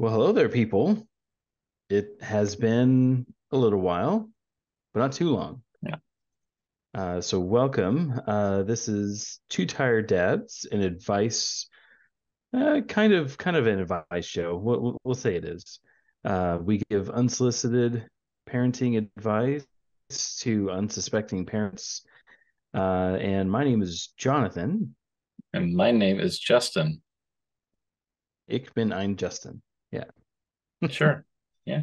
Well, hello there, people. It has been a little while, but not too long. Yeah. Uh, so welcome. Uh, this is Two Tired Dads, an advice, uh, kind of, kind of an advice show. We'll, we'll- say it is. Uh, we give unsolicited parenting advice to unsuspecting parents. Uh, and my name is Jonathan. And my name is Justin. Ich bin ein Justin. Sure. Yeah.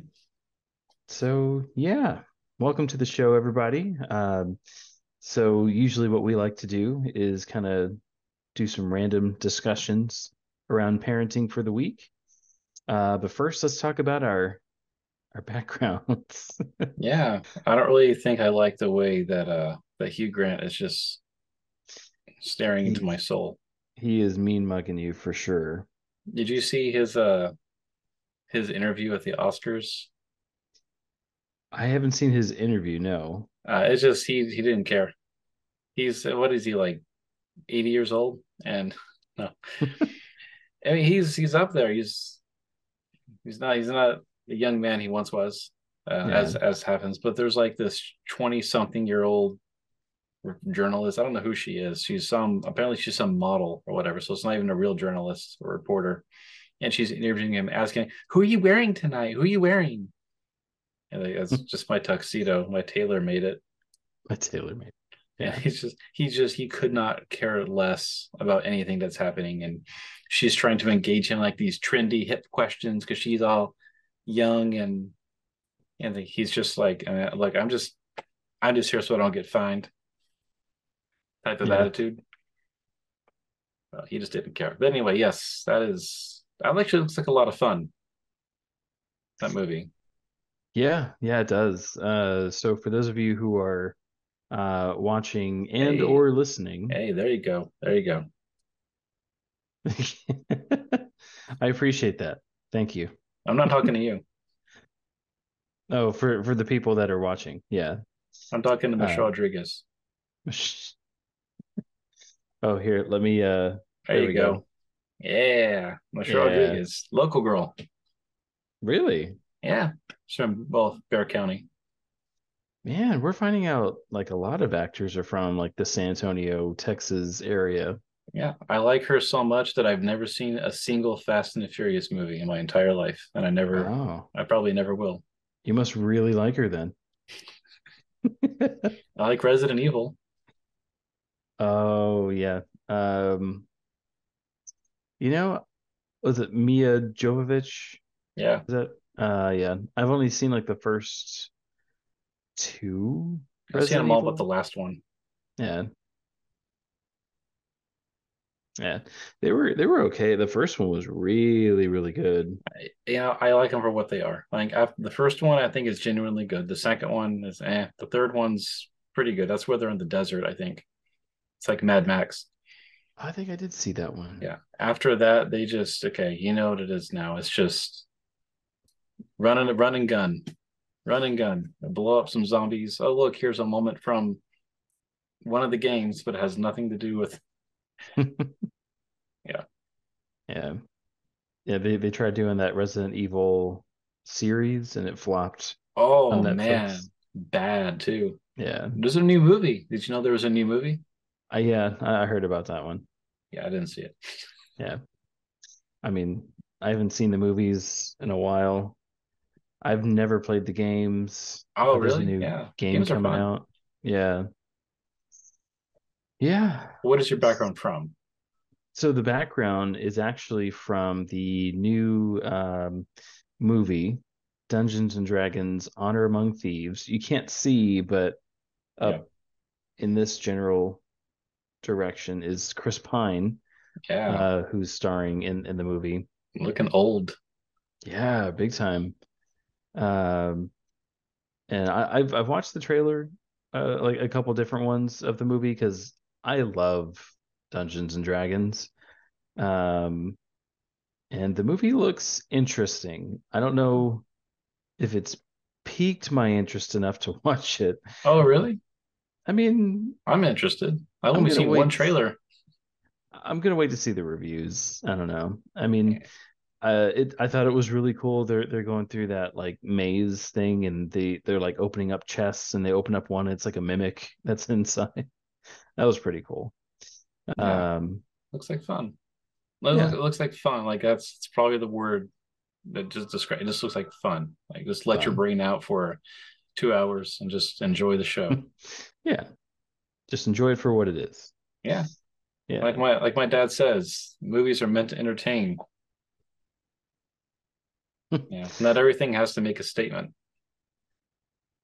So yeah, welcome to the show, everybody. Um, so usually what we like to do is kind of do some random discussions around parenting for the week. Uh, but first, let's talk about our our backgrounds. Yeah. I don't really think I like the way that uh that Hugh Grant is just staring into my soul. he is mean mugging you for sure. Did you see his uh his interview at the Oscars? I haven't seen his interview. No. Uh it's just he he didn't care. He's what is he like 80 years old? And no. I mean he's he's up there. He's he's not he's not the young man he once was, uh, Yeah. as as happens. But there's like this 20 something year old journalist. I don't know who she is. She's some apparently she's some model or whatever. So it's not even a real journalist or reporter. And she's interviewing him, asking, "Who are you wearing tonight? Who are you wearing?" And like, it's just my tuxedo. My tailor made it. My tailor made. Yeah, Yeah. he's just he just he could not care less about anything that's happening, and she's trying to engage him like these trendy hip questions because she's all young and and he's just like, uh, like I'm just I'm just here so I don't get fined type of Yeah. attitude. Well, he just didn't care. But anyway, yes, that is that actually looks like a lot of fun. That movie. Yeah, yeah, it does. Uh, so for those of you who are uh watching and Hey. or listening, Hey, there you go. There you go. I appreciate that. Thank you. I'm not talking to you. Oh, for for the people that are watching, yeah. I'm talking to Michelle Uh, Rodriguez. Oh, here, let me. Uh, There, there you we go. go. Yeah, Michelle Yeah. Rodriguez, local girl. really, Yeah, she's from both Bexar County. man, we're finding out like a lot of actors are from like the San Antonio, Texas area. Yeah, I like her so much that I've never seen a single Fast and the Furious movie in my entire life, and I never, Oh, I probably never will. you must really like her then. I like Resident Evil. Oh yeah. Um, you know, was it Milla Jovovich? Yeah, Is that? Uh, yeah. I've only seen like the first two. I've seen them all Evil. but the last one. Yeah. Yeah. They were they were okay. The first one was really, really good. I, yeah, I like them for what they are. Like after the first one, I think is genuinely good. The second one is eh. The third one's pretty good. That's where they're in the desert. I think it's like Mad Max. I think I did see that one. Yeah. After that, they just okay. You know what it is now. It's just running, and run and gun, run and gun, blow up some zombies. Oh look, here's a moment from one of the games, but it has nothing to do with. Yeah. Yeah, Yeah. they they tried doing that Resident Evil series and it flopped. Oh man, bad too. Yeah. There's a new movie. Did you know there was a new movie? I yeah, I heard about that one. Yeah, I didn't see it. Yeah. I mean, I haven't seen the movies in a while. I've never played the games. Oh, There's a really? new Yeah. game Games are coming out. Yeah. Yeah. What is your background from? So the background is actually from the new um, movie Dungeons and Dragons Honor Among Thieves. You can't see, but up in this general direction is Chris Pine, Yeah, uh, who's starring in, in the movie. looking old. Yeah, big time. Um, and I, I've I've watched the trailer, uh, like a couple different ones of the movie because I love Dungeons and Dragons. Um, and the movie looks interesting. I don't know if it's piqued my interest enough to watch it. Oh, really? I mean, I'm interested. I've only seen one trailer. I'm gonna wait to see the reviews. I don't know. I mean, uh, it I thought it was really cool. They're they're going through that like maze thing, and they they're like opening up chests, and they open up one. It's like a mimic that's inside. that was pretty cool. Yeah. Um, looks like fun. It, Yeah. looks, it looks like fun. Like that's it's probably the word that just describe. It just looks like fun. Like just let your brain out for two hours and just enjoy the show. yeah, just enjoy it for what it is. Yeah. Yeah, like my like my dad says, movies are meant to entertain. yeah, not everything has to make a statement.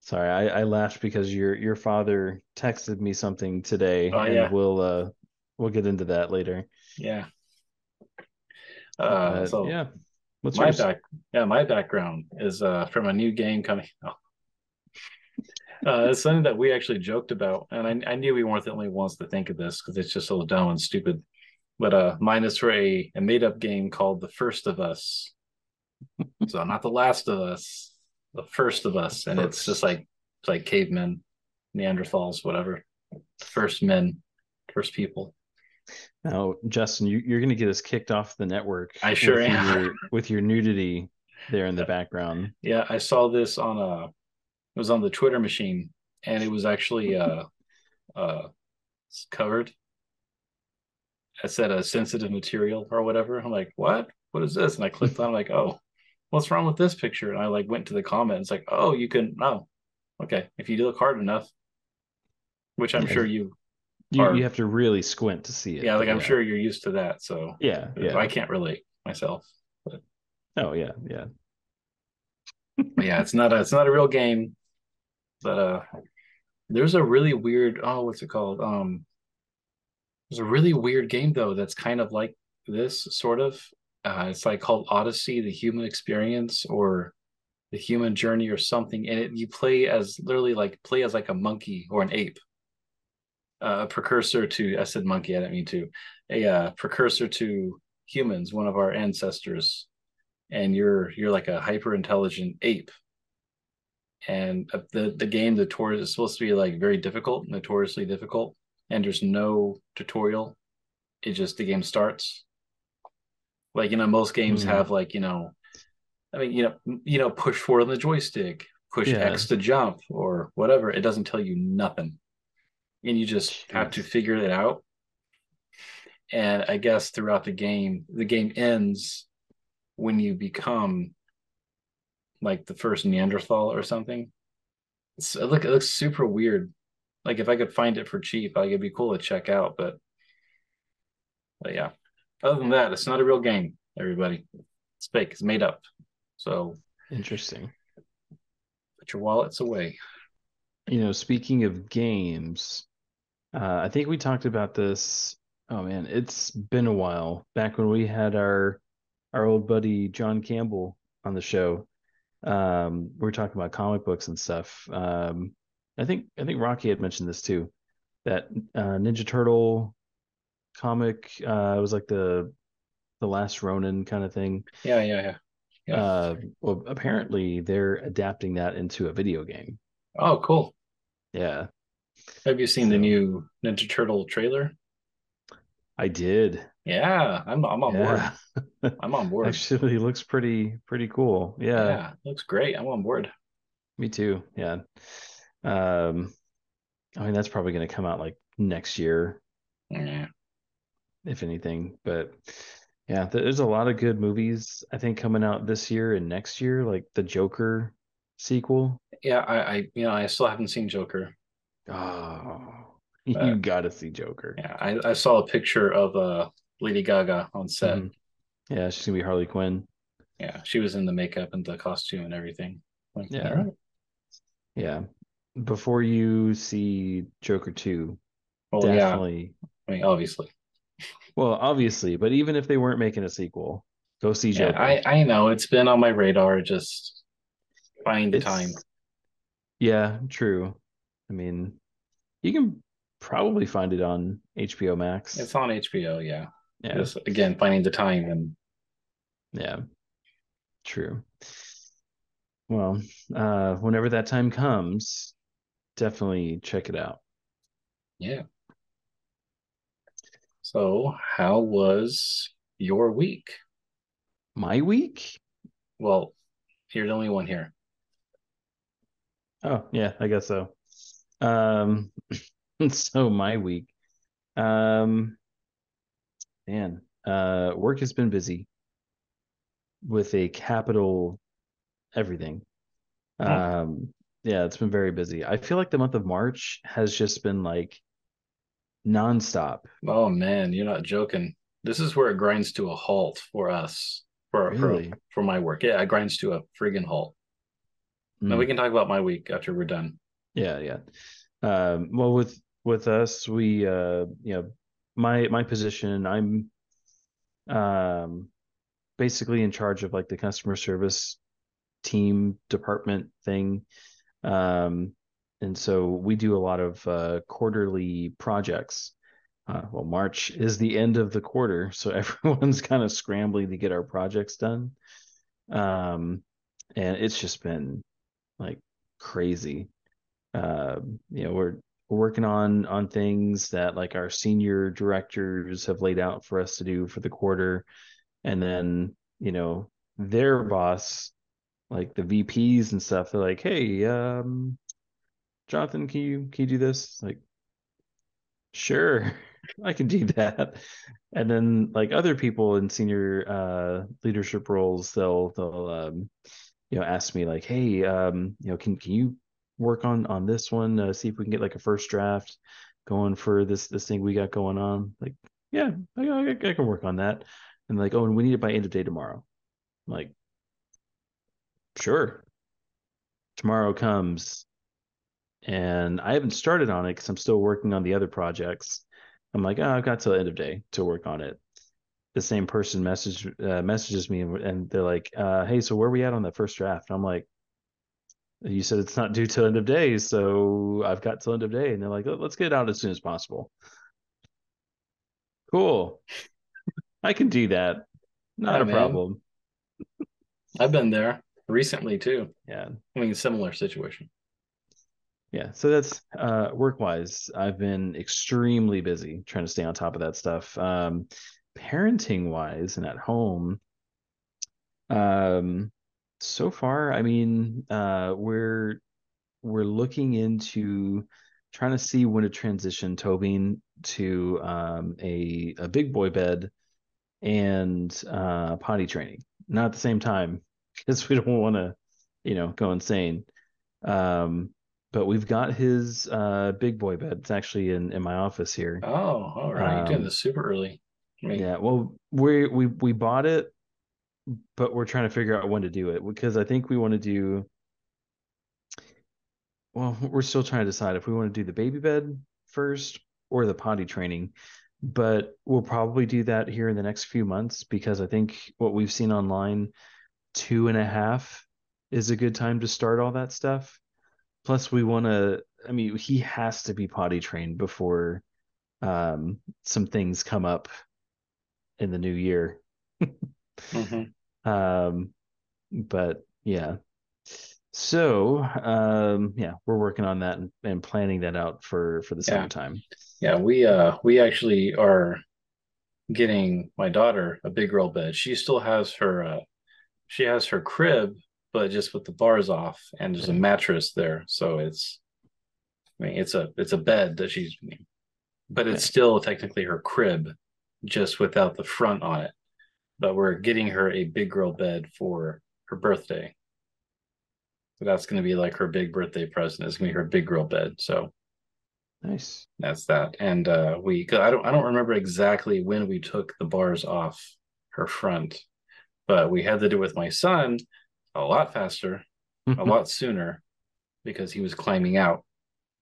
Sorry, I, I laughed because your your father texted me something today, Oh, and yeah. we'll uh we'll get into that later. Yeah. Uh, But, so yeah, what's my yours? back, yeah, my background is uh from a new game coming out. Uh, it's something that we actually joked about, and I, I knew we weren't the only ones to think of this because it's just so dumb and stupid. But uh, mine is for a, a made up game called The First of Us. so not The Last of Us, The First of Us, and it's just like it's like cavemen, Neanderthals, whatever. First men, first people. Now, Justin, you, you're gonna get us kicked off the network. I sure with am. Your, with your nudity there in the background. Yeah, I saw this on a it was on the Twitter machine and it was actually uh uh covered. I said a sensitive material or whatever. I'm like, what? What is this? And I clicked on I'm like, oh, what's wrong with this picture? And I like went to the comments like, oh, you can oh, okay. If you look hard enough, which I'm sure you You Or- you have to really squint to see it. yeah, like but I'm sure you're used to that. So Yeah, yeah. I can't relate myself. Oh yeah, yeah. Yeah, it's not a it's not a real game. But uh there's a really weird oh what's it called? Um there's a really weird game though that's kind of like this sort of. Uh it's like called Odyssey, the human experience or the human journey or something. And it you play as literally like play as like a monkey or an ape. Uh, a precursor to I said monkey, I didn't mean to. A uh, precursor to humans, one of our ancestors and you're you're like a hyper intelligent ape and uh, the the game the tour is supposed to be like very difficult notoriously difficult and there's no tutorial. It just the game starts. Like you know most games Hmm. have like you know i mean you know you know push forward on the joystick push Yeah. x to jump or whatever. It doesn't tell you nothing. And you just have to figure it out. And i guess throughout the game the game ends when you become like the first Neanderthal or something. It's, it look it looks super weird. Like if I could find it for cheap, like it'd be cool to check out. But, but yeah, other than that, it's not a real game. Everybody, it's fake. It's made up. So Interesting. put your wallets away. You know, speaking of games, uh, I think we talked about this. Oh man, it's been a while. Back when we had our our old buddy John Campbell on the show, um, we are talking about comic books and stuff. Um, I think I think Rocky had mentioned this too, that uh, Ninja Turtle comic uh, it was like the the last Ronin kind of thing. Yeah, yeah, yeah. Yeah. Uh, well, apparently they're adapting that into a video game. Oh, cool. Yeah, Have you seen the new Ninja Turtle trailer? I did. Yeah, I'm I'm on Yeah. board. I'm on board. Actually, looks pretty pretty cool. Yeah, yeah, looks great. I'm on board. me too. Yeah. Um, I mean that's probably going to come out like next year, Yeah. if anything. But yeah, there's a lot of good movies I think coming out this year and next year, like the Joker sequel. Yeah, I, I you know, I still haven't seen Joker. Oh, you got to see Joker. Yeah, I, I saw a picture of uh Lady Gaga on set. Mhm. Yeah, she's gonna be Harley Quinn. Yeah, she was in the makeup and the costume and everything. Like, Yeah. right. Yeah. Before you see Joker 2, Well, yeah. definitely. I mean, obviously. Well, obviously, but even if they weren't making a sequel, go see Yeah, Joker. I I know it's been on my radar. Just find the It's- time. Yeah, true. I mean, you can probably find it on HBO Max. It's on HBO. Yeah. yeah, Just again finding the time and yeah, true. Well, uh, whenever that time comes, definitely check it out. yeah. So, how was your week? My week? Well, you're the only one here. Oh, yeah, I guess so. Um, so my week. Um, man, uh, work has been busy with a capital everything. Um, yeah, it's been very busy. I feel like the month of March has just been like nonstop. Oh man, you're not joking. This is where it grinds to a halt for us. For Really? for, for my work. Yeah, it grinds to a friggin' halt. Now Mm, we can talk about my week after we're done. yeah, yeah. Um, well, with with us, we uh, you know, my my position, I'm um basically in charge of like the customer service team department thing. Um, and so we do a lot of uh, quarterly projects. Uh, well, March is the end of the quarter, so everyone's kind of scrambling to get our projects done. Um, and it's just been like crazy. Uh, you know, we're we're working on on things that like our senior directors have laid out for us to do for the quarter, and then you know their boss, like the VPs and stuff, they're like, "Hey, um, Jonathan, can you can you do this?" Like, sure, I can do that. And then like other people in senior uh leadership roles, they'll they'll um you know ask me like, "Hey, um, you know, can can you work on on this one? Uh, see if we can get like a first draft going for this this thing we got going on." Like, yeah, I, I, I can work on that. And like, oh, and we need it by end of day tomorrow. I'm like, sure. Tomorrow comes, and I haven't started on it because I'm still working on the other projects. I'm like, oh, I've got till end of day to work on it. The same person message uh, messages me and, they're like, uh, hey, so where are we at on the first draft? And I'm like, you said it's not due till end of day, so I've got till end of day. And they're like, let's get it out as soon as possible. Cool. I can do that. Not Yeah, a man. problem. I've been there recently too. Yeah. I mean, similar situation. Yeah, so that's uh work wise. I've been extremely busy trying to stay on top of that stuff. Um parenting wise and at home, um so far, I mean, uh we're we're looking into trying to see when to transition Tobin to um a a big boy bed and uh potty training. Not at the same time because we don't want to, you know, go insane. Um, but we've got his uh big boy bed. It's actually in in my office here. Oh, all right. You're doing Um, this super early. Yeah, well, we we we bought it, but we're trying to figure out when to do it because I think we want to do. Well, we're still trying to decide if we want to do the baby bed first or the potty training, but we'll probably do that here in the next few months because I think what we've seen online, two and a half is a good time to start all that stuff. Plus, we want to, I mean, he has to be potty trained before um, some things come up in the new year. mhm. Um, but yeah. So, um, yeah, we're working on that and, and planning that out for for the Yeah. summertime. Yeah, we uh we actually are getting my daughter a big girl bed. She still has her uh she has her crib, but just with the bars off and there's a mattress there. So it's I mean it's a it's a bed that she's but it's still technically her crib, just without the front on it. But we're getting her a big girl bed for her birthday. So that's gonna be like her big birthday present. It's gonna be her big girl bed. So Nice. that's that. And uh we I don't I don't remember exactly when we took the bars off her front, but we had to do it with my son a lot faster, a lot sooner because he was climbing out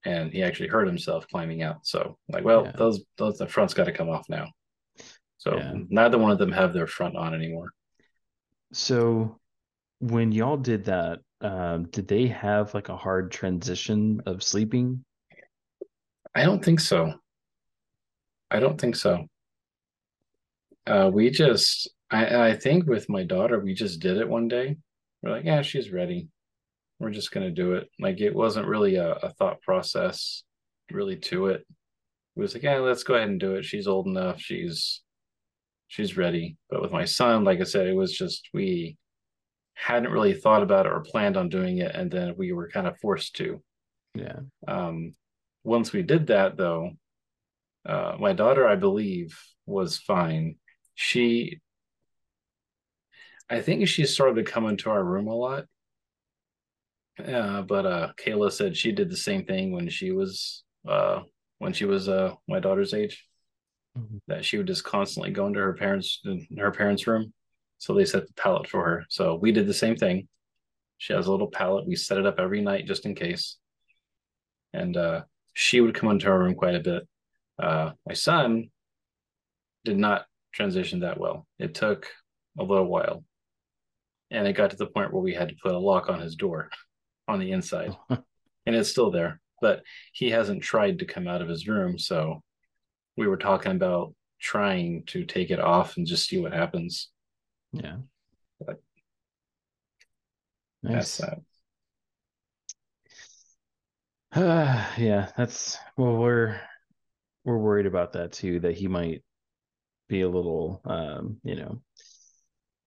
and he actually hurt himself climbing out. So like, well, Yeah. those those the front's got to come off now. So Yeah. neither one of them have their front on anymore. So when y'all did that, um, did they have like a hard transition of sleeping? I don't think so. I don't think so. Uh, we just, I, I think with my daughter, we just did it one day. We're like, yeah, she's ready. We're just gonna do it. Like it wasn't really a, a thought process really to it. It was like, yeah, let's go ahead and do it. She's old enough. She's she's ready. But with my son, like I said, it was just we hadn't really thought about it or planned on doing it, and then we were kind of forced to. Yeah. Um, once we did that, though, uh, my daughter, I believe, was fine. She, I think she started to come into our room a lot. Uh, but uh, Kayla said she did the same thing when she was uh, when she was uh, my daughter's age. Mm-hmm. That she would just constantly go into her parents her parents' room. So they set the pallet for her. So we did the same thing. She has a little pallet. We set it up every night just in case. And uh, she would come into our room quite a bit. Uh, my son did not transition that well. It took a little while. And it got to the point where we had to put a lock on his door on the inside. and it's still there, but he hasn't tried to come out of his room. So we were talking about trying to take it off and just see what happens. Yeah. But nice. That's that. Uh, yeah, that's well we're we're worried about that too, that he might be a little um, you know,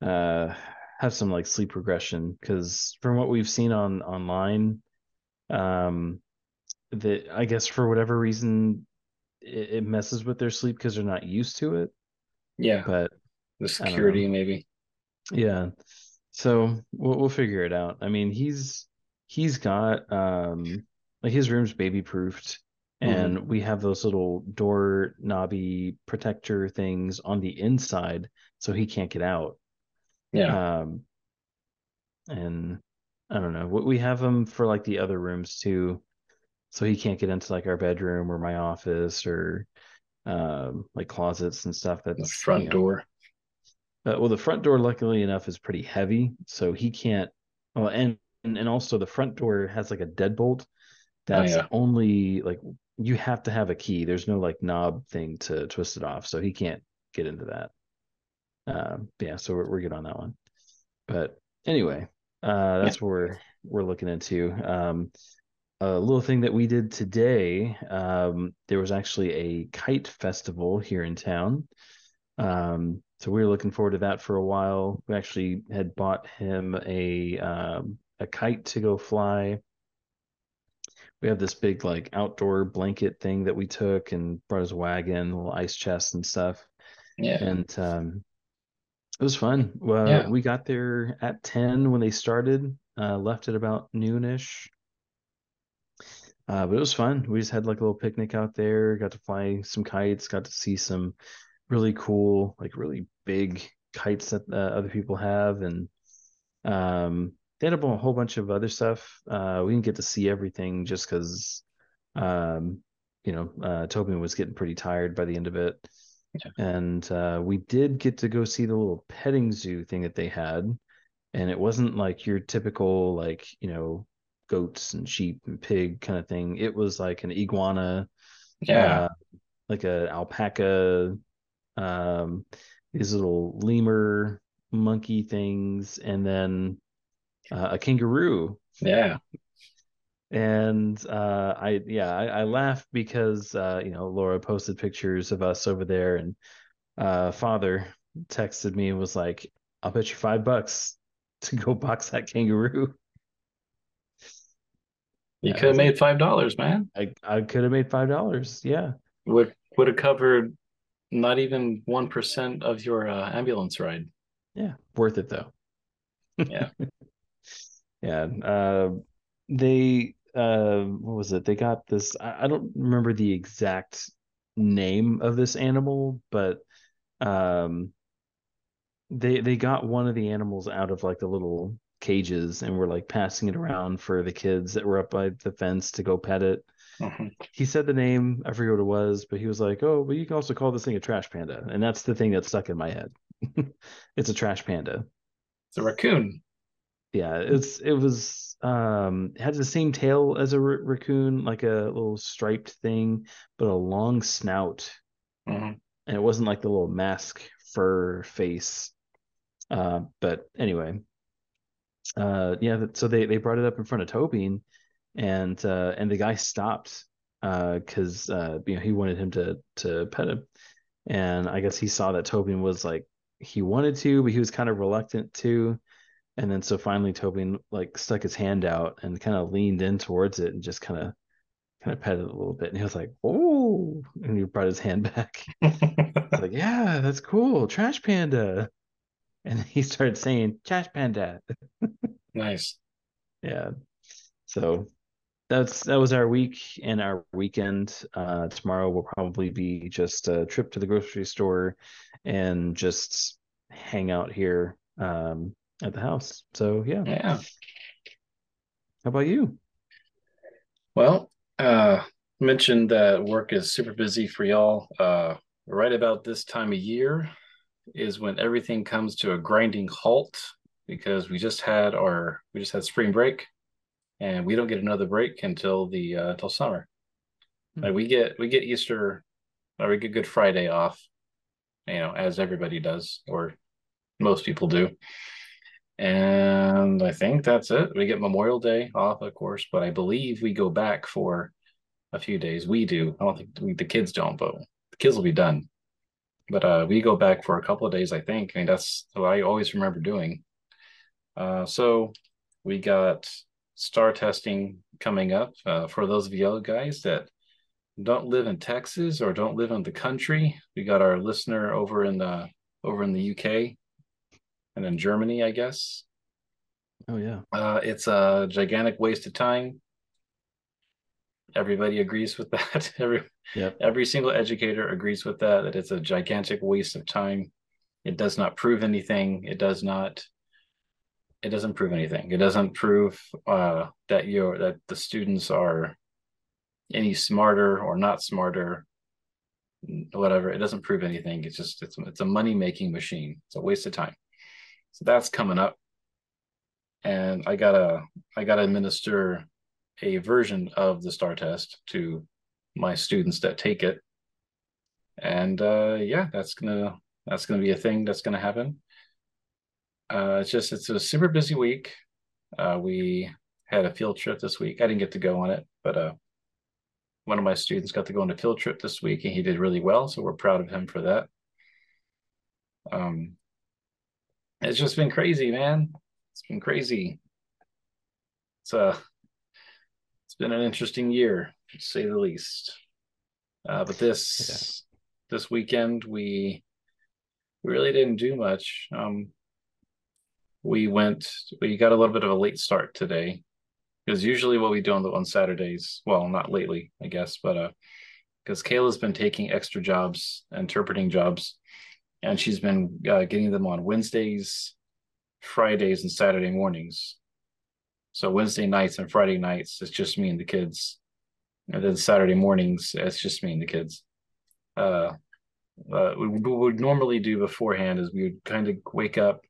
uh have some like sleep regression because from what we've seen on online, um that I guess for whatever reason it, it messes with their sleep because they're not used to it. Yeah. But the security maybe. Yeah. So we'll we'll figure it out. I mean, he's he's got um like his room's baby proofed and mm-hmm. we have those little door knobby protector things on the inside so he can't get out. Yeah. Um and I don't know. What we have them for like the other rooms too. So he can't get into like our bedroom or my office or um like closets and stuff that's the front you know, door uh, well, the front door, luckily enough, is pretty heavy, so he can't. Well, and and also the front door has like a deadbolt. That's oh, yeah. only like you have to have a key. There's no like knob thing to twist it off, so he can't get into that. Uh, yeah, so we're we're good on that one. But anyway, uh, that's yeah. what we're we're looking into. Um, a little thing that we did today. Um, there was actually a kite festival here in town. Um, so we were looking forward to that for a while. We actually had bought him a um, a kite to go fly. We have this big like outdoor blanket thing that we took and brought his wagon, little ice chest and stuff. Yeah, and um, it was fun. Well, yeah. we got there at ten when they started. Uh, left at about noonish. Uh, but it was fun. We just had like a little picnic out there. Got to fly some kites. Got to see some really cool, like really big kites that uh, other people have, and um, they had a whole bunch of other stuff. Uh, we didn't get to see everything just because, um, you know, uh, Tobin was getting pretty tired by the end of it. Yeah. And uh, we did get to go see the little petting zoo thing that they had, and it wasn't like your typical like you know goats and sheep and pig kind of thing. It was like an iguana, yeah, uh, like a alpaca, um, these little lemur monkey things, and then uh, a kangaroo. Yeah. And uh, I yeah I, I laugh because uh, you know Laura posted pictures of us over there, and uh, father texted me and was like, "I'll bet you five bucks to go box that kangaroo." You could have made five dollars, man. I, I could have made five dollars. Yeah. Would would have covered not even 1% of your uh, ambulance ride. Yeah, worth it though. Yeah. yeah. Uh, they, uh, what was it? They got this, I, I don't remember the exact name of this animal, but um, they they got one of the animals out of like the little cages and were like passing it around for the kids that were up by the fence to go pet it. Mm-hmm. He said the name, I forget what it was, but he was like, "Oh, but you can also call this thing a trash panda," and that's the thing that stuck in my head. it's a trash panda. It's a raccoon. Yeah, it's it was um it had the same tail as a r- raccoon, like a little striped thing, but a long snout, mm-hmm. and it wasn't like the little mask fur face. Uh, but anyway, uh, yeah, so they they brought it up in front of Tobin and uh, and the guy stopped uh, because uh, you know he wanted him to to pet him, and I guess he saw that Tobin was like he wanted to, but he was kind of reluctant to. And then so finally Tobin like stuck his hand out and kind of leaned in towards it and just kind of kind of petted a little bit. And he was like, "Oh!" And he brought his hand back. like, "Yeah, that's cool, Trash Panda." And he started saying, "Trash Panda." nice. Yeah. So that's that was our week and our weekend. Uh, tomorrow will probably be just a trip to the grocery store and just hang out here um, at the house. So yeah. Yeah. How about you? Well, uh, mentioned that work is super busy for y'all. Uh, right about this time of year is when everything comes to a grinding halt because we just had our we just had spring break and we don't get another break until the uh, until summer. Hmm. Like we get we get Easter or we get Good Friday off, you know, as everybody does, or most people do. And I think that's it. We get Memorial Day off, of course, but I believe we go back for a few days. We do. I don't think we, the kids don't, but the kids will be done. But uh, we go back for a couple of days, I think. I mean, that's what I always remember doing. Uh, so we got STAAR testing coming up. Uh, for those of you guys that don't live in Texas or don't live in the country, we got our listener over in the over in the UK and in Germany, I guess. Oh yeah. Uh, it's a gigantic waste of time. Everybody agrees with that. every yep. every single educator agrees with that. That it's a gigantic waste of time. It does not prove anything. It does not it doesn't prove anything. It doesn't prove uh, that you're that the students are any smarter or not smarter, whatever. It doesn't prove anything. It's just it's it's a money making machine. It's a waste of time. So that's coming up, and I gotta I gotta administer a version of the STAAR test to my students that take it, and uh, yeah, that's gonna that's gonna be a thing that's gonna happen uh, it's just it's a super busy week. Uh, we had a field trip this week. I didn't get to go on it, but uh, one of my students got to go on a field trip this week, and he did really well. So we're proud of him for that. Um, it's just been crazy, man. It's been crazy. It's uh, it's been an interesting year, to say the least. Uh, but this yeah. this weekend we we really didn't do much. Um, we went we got a little bit of a late start today because usually what we do on the on saturdays well not lately i guess but uh because kayla's been taking extra jobs interpreting jobs and she's been uh, getting them on wednesdays fridays and saturday mornings so wednesday nights and friday nights it's just me and the kids and then saturday mornings it's just me and the kids uh, uh what we would normally do beforehand is we would kind of wake up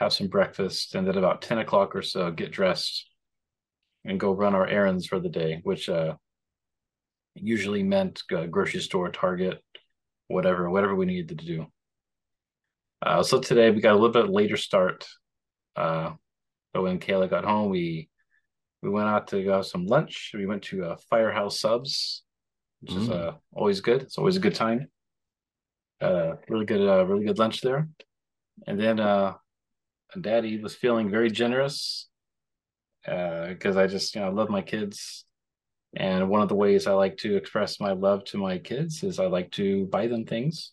have some breakfast, and then about 10 o'clock or so, get dressed and go run our errands for the day, which uh, usually meant grocery store, Target, whatever, whatever we needed to do. Uh, so today we got a little bit later start. Uh, but when Kayla got home, we we went out to go have some lunch. We went to uh, Firehouse Subs, which mm. is uh, always good. It's always a good time. Uh, really good, uh, really good lunch there. And then uh, daddy was feeling very generous because uh, I just you know love my kids, and one of the ways I like to express my love to my kids is I like to buy them things.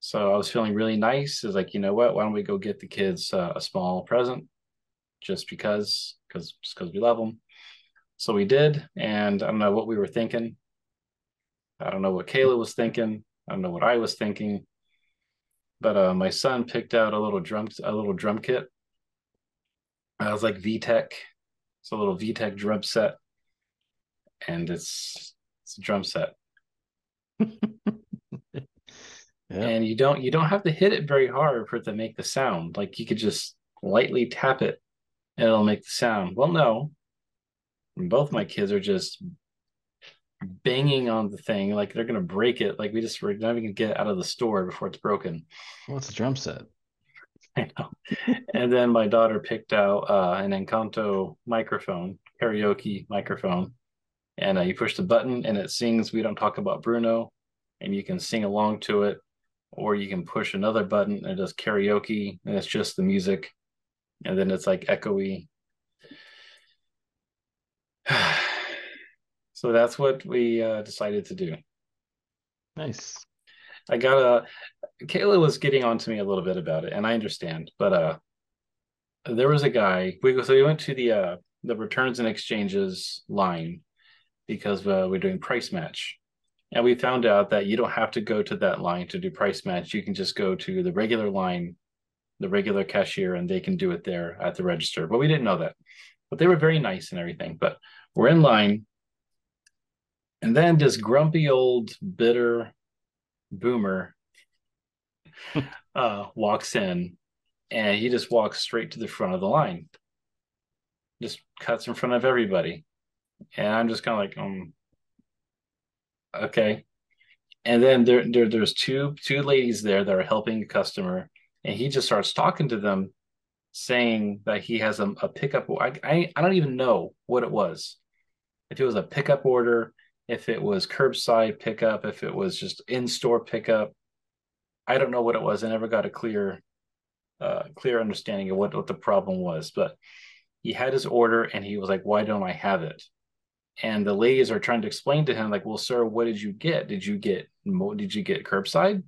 So I was feeling really nice. Is like you know what? Why don't we go get the kids uh, a small present, just because because just because we love them. So we did, and I don't know what we were thinking. I don't know what Kayla was thinking. I don't know what I was thinking but uh, my son picked out a little drum a little drum kit. I was like VTech. It's a little VTech drum set, and it's it's a drum set. yeah. And you don't you don't have to hit it very hard for it to make the sound. Like you could just lightly tap it, and it'll make the sound. Well, no. Both my kids are just banging on the thing like they're gonna break it. Like we just we're not even gonna get out of the store before it's broken. Well it's a drum set? I know. And then my daughter picked out uh, an encanto microphone karaoke microphone and uh, you push the button and it sings we don't talk about bruno and you can sing along to it, or you can push another button and it does karaoke and it's just the music, and then it's like echoey. so that's what we uh, decided to do. Nice. I got a Kayla was getting on to me a little bit about it, and I understand, but uh there was a guy we so we went to the uh the returns and exchanges line because uh, we're doing price match. And we found out that you don't have to go to that line to do price match. You can just go to the regular line, the regular cashier, and they can do it there at the register. But we didn't know that. But they were very nice and everything. But we're in line. And then this grumpy old bitter boomer uh, walks in and he just walks straight to the front of the line. Just cuts in front of everybody. And I'm just kind of like, um, okay. And then there, there there's two two ladies there that are helping a customer, and he just starts talking to them, saying that he has a, a pickup. I, I I don't even know what it was. If it was a pickup order, if it was curbside pickup, if it was just in-store pickup. I don't know what it was. I never got a clear uh, clear understanding of what, what the problem was. But he had his order and he was like, Why don't I have it? And the ladies are trying to explain to him, like, well, sir, what did you get? Did you get did you get curbside?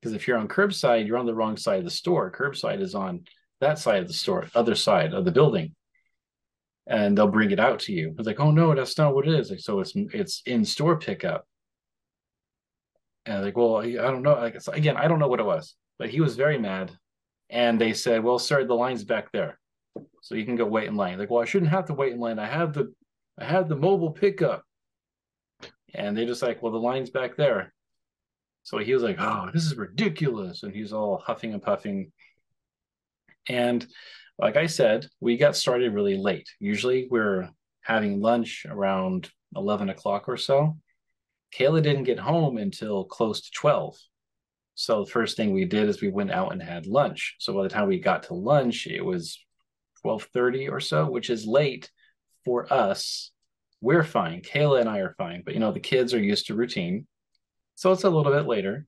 Because if you're on curbside, you're on the wrong side of the store. Curbside is on that side of the store, other side of the building and they'll bring it out to you. It's like, oh no, that's not what it is. Like, so it's it's in store pickup. And like, well, I don't know. Like, again, I don't know what it was, but he was very mad. And they said, well, sir, the line's back there, so you can go wait in line. Like, well, I shouldn't have to wait in line. I have the, I have the mobile pickup. And they just like, well, the line's back there. So he was like, oh, this is ridiculous, and he's all huffing and puffing. And like I said, we got started really late. Usually we're having lunch around 11 o'clock or so. Kayla didn't get home until close to 12. So the first thing we did is we went out and had lunch. So by the time we got to lunch, it was 12:30 or so, which is late for us. We're fine. Kayla and I are fine, but you know the kids are used to routine. So it's a little bit later.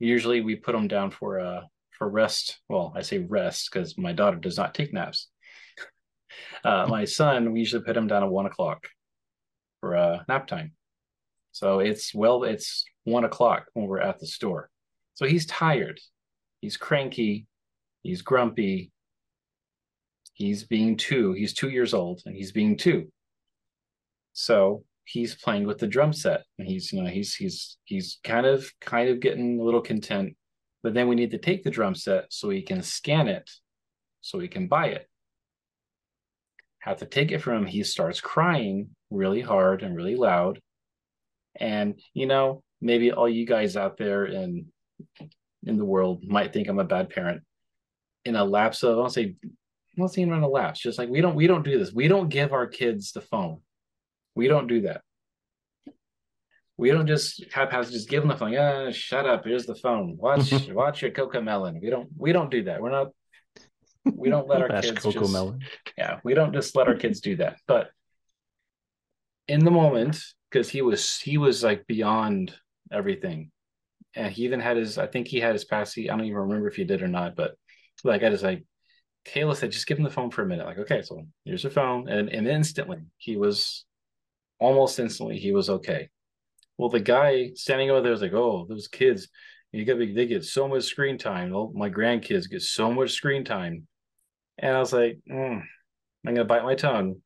Usually we put them down for a for rest. Well, I say rest because my daughter does not take naps. Uh, my son, we usually put him down at one o'clock for uh, nap time. So it's well, it's one o'clock when we're at the store. So he's tired, he's cranky, he's grumpy. He's being two. He's two years old, and he's being two. So he's playing with the drum set, and he's you know he's he's he's kind of kind of getting a little content but then we need to take the drum set so he can scan it so he can buy it. Have to take it from him. He starts crying really hard and really loud. And you know, maybe all you guys out there in in the world might think I'm a bad parent. In a lapse of, I won't say, I don't say in a lapse, just like we don't we don't do this. We don't give our kids the phone. We don't do that we don't just have just give them the phone. Yeah, shut up. Here's the phone. Watch watch your Cocomelon. We don't we don't do that. We're not we don't let our kids Coco just, Melon. Yeah, we don't just let our kids do that. But in the moment, because he was he was like beyond everything. And he even had his I think he had his passy. I don't even remember if he did or not, but like I just like Kayla said, just give him the phone for a minute. Like, okay, so here's your phone. And and instantly he was almost instantly he was okay. Well, the guy standing over there was like, "Oh, those kids, you they get so much screen time. Oh, my grandkids get so much screen time," and I was like, mm, "I'm gonna bite my tongue,"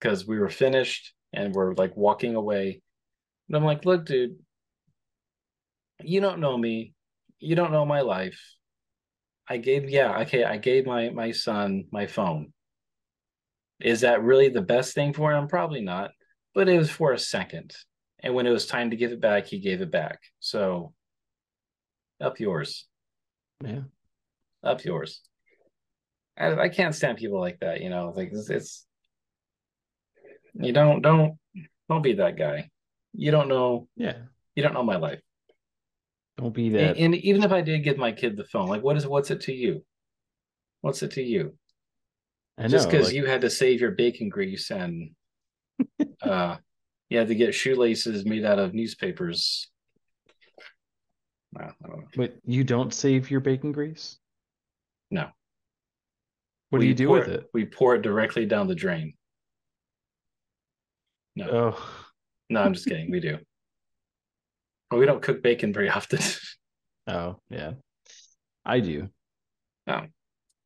because we were finished and we're like walking away, and I'm like, "Look, dude, you don't know me, you don't know my life. I gave, yeah, okay, I gave my my son my phone. Is that really the best thing for him? Probably not, but it was for a second. And when it was time to give it back, he gave it back. So up yours. Yeah. Up yours. I, I can't stand people like that, you know, like it's, it's you don't don't don't be that guy. You don't know yeah. You don't know my life. Don't be that. And, and even if I did give my kid the phone, like what is what's it to you? What's it to you? I know, Just because like... you had to save your bacon grease and uh you had to get shoelaces made out of newspapers No, I don't know. Wait, you don't save your bacon grease? No. What do you do with it? We pour it directly down the drain. No, Oh, no, I'm just kidding. We do. But we don't cook bacon very often. oh, yeah. I do. Oh.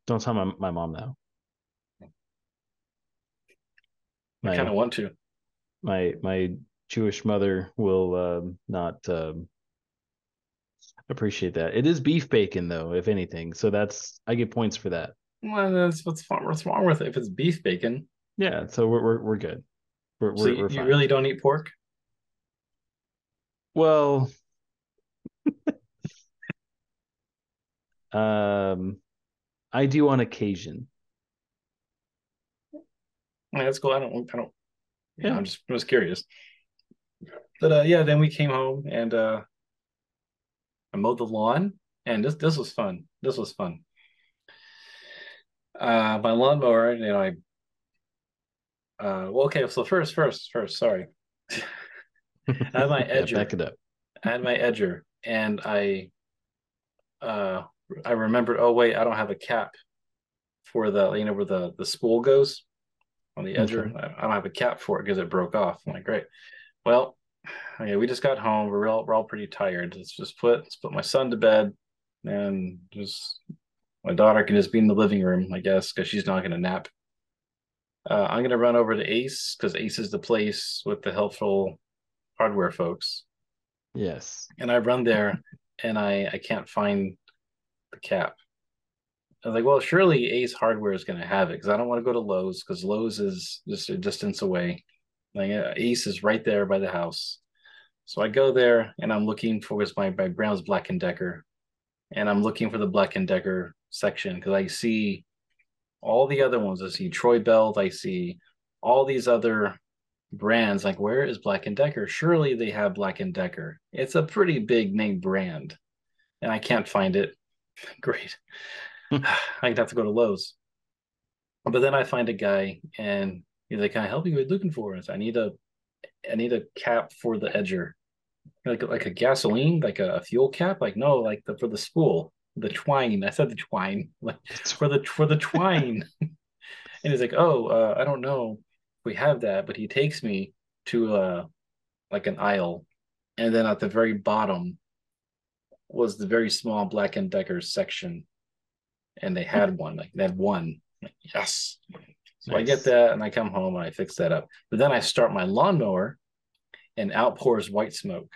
Don't tell my, my mom though. I My, kind of want to. my my Jewish mother will um, not um, appreciate that. It is beef bacon though, if anything. So that's I get points for that. Well, that's what's wrong, what's wrong with it. If it's beef bacon, Yeah, so we're we're, we're good. We're so we're, you, we're you really don't eat pork? well. um, I do on occasion. I mean, that's cool. I don't. I don't. Yeah, Yeah. I'm just I was curious. But uh, yeah, then we came home and uh, I mowed the lawn, and this this was fun. This was fun. Uh, my lawnmower, you know, I. Uh, well, okay. So first, first, first. Sorry, had my Yeah, edger. back it up. I had my edger, and I. Uh, I remembered. Oh wait, I don't have a cap for the you know where the the spool goes on the edger. I, I don't have a cap for it because it broke off. I'm like, great. Well, okay, we just got home. We're all we're all pretty tired. Let's just put let's put my son to bed, and just my daughter can just be in the living room, I guess, because she's not going to nap. Uh, I'm going to run over to Ace because Ace is the place with the helpful hardware folks, Yes. and I run there, and I I can't find the cap. I was like, well, surely Ace Hardware is going to have it because I don't want to go to Lowe's because Lowe's is just a distance away. Like Ace is right there by the house. So I go there and I'm looking for it's my, my Brown's Black and Decker, and I'm looking for the Black and Decker section because I see all the other ones. I see Troy-Bilt. I see all these other brands. Like, where is Black and Decker? Surely they have Black and Decker. It's a pretty big name brand, and I can't find it. Great. I'd have to go to Lowe's. But then I find a guy and he's like, Can I help you? Are looking for? I, need a I need a cap for the edger. Like like a gasoline, like a, fuel cap? Like no, like the for the spool, the twine. I said the twine. Like for the for the twine. and he's like, Oh, uh, I don't know if we have that, but he takes me to uh like an aisle. And then at the very bottom was the very small Black and Decker section and they had one. Like they had one. Like, yes. So I get that and I come home and I fix that up. But then I start my lawnmower and out pours white smoke.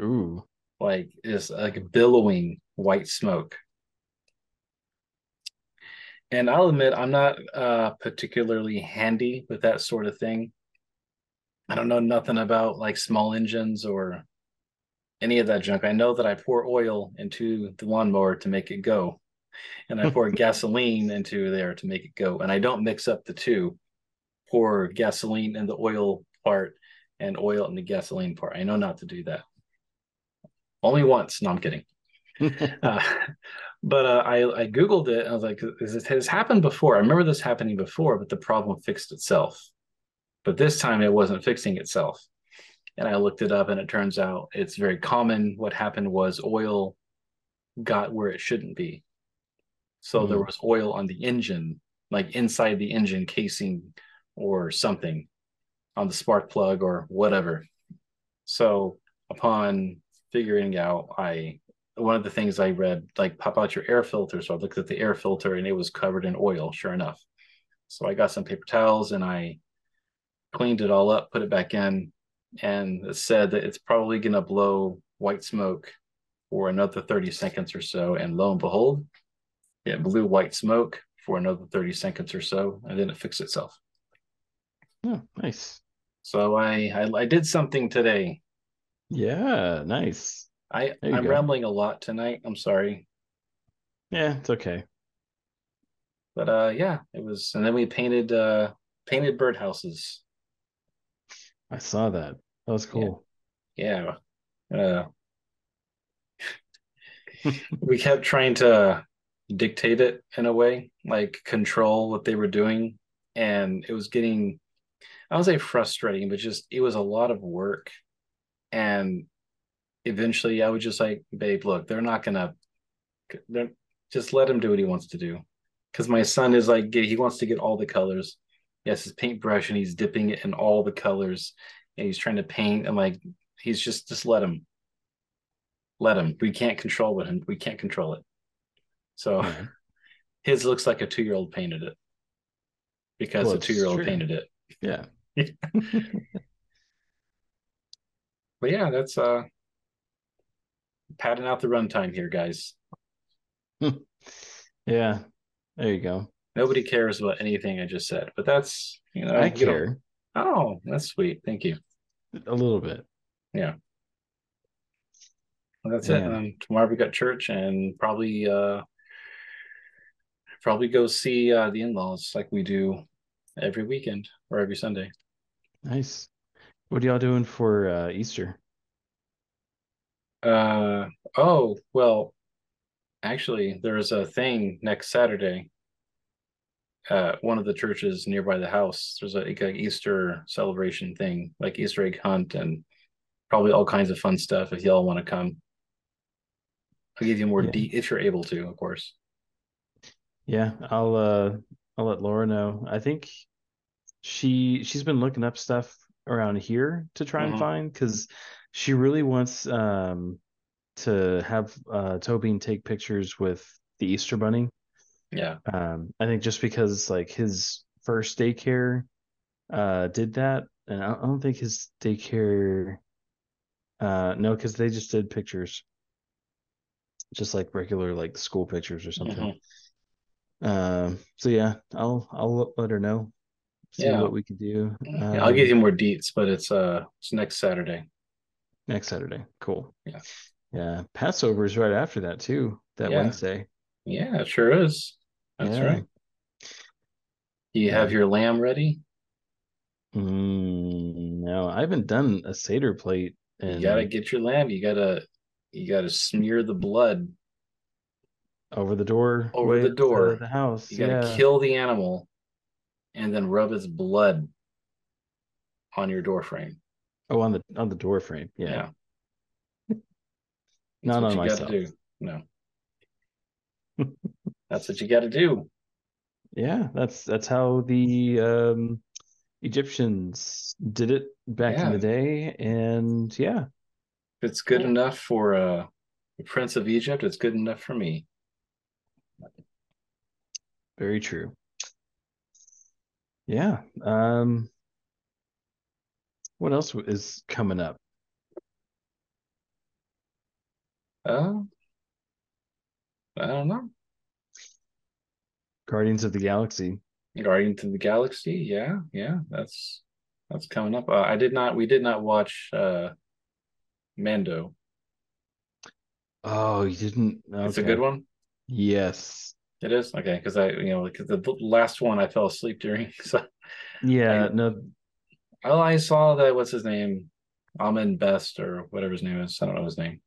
Ooh. Like is like billowing white smoke. And I'll admit I'm not uh particularly handy with that sort of thing. I don't know nothing about like small engines or any of that junk. I know that I pour oil into the lawnmower to make it go. And I pour gasoline into there to make it go. And I don't mix up the two. Pour gasoline in the oil part and oil in the gasoline part. I know not to do that. Only once. No, I'm kidding. Uh, but uh, I, I Googled it and I was like, this has happened before. I remember this happening before, but the problem fixed itself. But this time it wasn't fixing itself. And I looked it up and it turns out it's very common. What happened was oil got where it shouldn't be. So there Mhm. was oil on the engine, like inside the engine casing or something on the spark plug or whatever. So upon figuring out, I one of the things I read, like pop out your air filter. So I looked at the air filter and it was covered in oil, sure enough. So I got some paper towels and I cleaned it all up, put it back in, and it said that it's probably going to blow white smoke for another 30 seconds or so. And lo and behold, it blew white smoke for another 30 seconds or so, and then it fixed itself. Oh, nice. So I, I I did something today. Yeah, nice. I I'm go. rambling a lot tonight. I'm sorry, Yeah, it's okay. but uh yeah, it was. And then we painted uh painted birdhouses. I saw that. That was cool. Yeah. Uh, we kept trying to dictate it in a way, like control what they were doing. And it was getting, I don't say frustrating, but just it was a lot of work. And eventually I was just like, babe, look, they're not gonna they're just let him do what he wants to do. Because my son is like he wants to get all the colors. Has his paintbrush and he's dipping it in all the colors and he's trying to paint and like he's just just let him. Let him. We can't control him. We can't control it. So Yeah. his looks like a two year old painted it. Because Well, a two year old painted it. Yeah. But yeah, that's uh padding out the runtime here, guys. yeah. There you go. Nobody cares about anything I just said, but that's you know I you care Oh, that's sweet. Thank you. a little bit. Yeah. Well, that's it. And tomorrow we got church and probably uh probably go see uh the in-laws like we do every weekend or every Sunday. Nice. What are y'all doing for uh, Easter? Uh oh, well, actually there's a thing next Saturday. Uh one of the churches nearby the house. There's a, like Easter celebration thing, like Easter egg hunt and probably all kinds of fun stuff if y'all want to come. I'll give you more Yeah. de- if you're able to, of course. Yeah, I'll uh I'll let Laura know. I think she she's been looking up stuff around here to try and Mhm. find because she really wants um to have uh Tobin take pictures with the Easter Bunny. Yeah. Um, I think just because like his first daycare uh did that, and I don't think his daycare uh no, because they just did pictures, just like regular like school pictures or something. Mhm. Um, so yeah, I'll I'll let- her know, see Yeah. what we can do. Yeah, I'll give Um, you more deets, but it's uh it's next Saturday. next Saturday. Cool. Yeah. Yeah, Passover is right after that too. That Yeah. Wednesday. Yeah, it sure is. That's Yeah. right. You have your lamb ready? Mm, no, I haven't done a Seder plate And... You gotta get your lamb. You gotta you gotta smear the blood. Over the door Over way the of door. the house. You gotta yeah. kill the animal and then rub its blood on your door frame. Oh, on the on the door frame. Yeah. That's Not what on you myself. gotta do. No. That's what you gotta do. Yeah, that's that's how the um Egyptians did it back in the day. And yeah, If it's good Cool. enough for uh the Prince of Egypt, it's good enough for me. Very true. Yeah. Um what else is coming up? Uh I don't know. Guardians of the Galaxy. Guardians of the Galaxy, yeah, yeah, that's that's coming up. Uh, I did not, we did not watch uh Mando. Oh, you didn't It's a good one. Yes. It is okay because I, you know, because the last one I fell asleep during. So, Yeah, I- no, oh, I saw that. What's his name? Ahmed Best or whatever his name is. I don't know his name.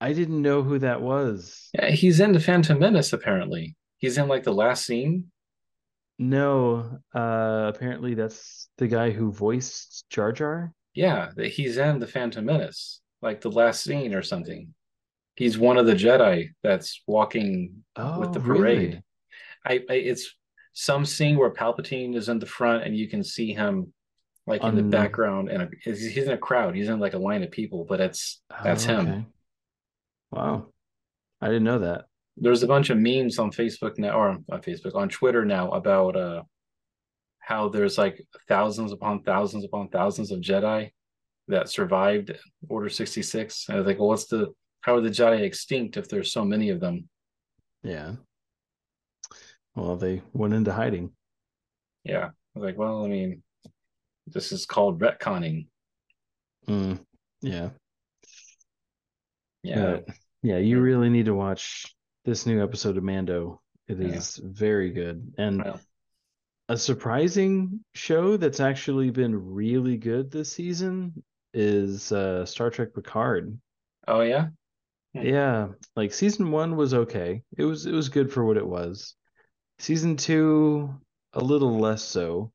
I didn't know who that was. Yeah, he's in the Phantom Menace. Apparently, he's in like the last scene. No, uh apparently that's the guy who voiced Jar Jar. Yeah, he's in the Phantom Menace, like the last scene or something. He's one of the Jedi that's walking Oh, with the really? parade. I, I it's some scene where Palpatine is in the front and you can see him like in the background and he's in a crowd. He's in like a line of people, but it's that's Oh, him. Wow. I didn't know that. There's a bunch of memes on Facebook now or on Facebook on Twitter now about uh how there's like thousands upon thousands upon thousands of Jedi that survived Order 66. And I was like, well, what's the how are the Jedi extinct if there's so many of them? Yeah. Well, they went into hiding. Yeah. I was like, well, I mean, this is called retconning. Mm, yeah. Yeah. But, yeah, you really need to watch this new episode of Mando. It is Yeah. very good. And a surprising show that's actually been really good this season is uh Star Trek Picard. Oh yeah. Yeah, like season one was okay. It was it was good for what it was. Season two, a little less so,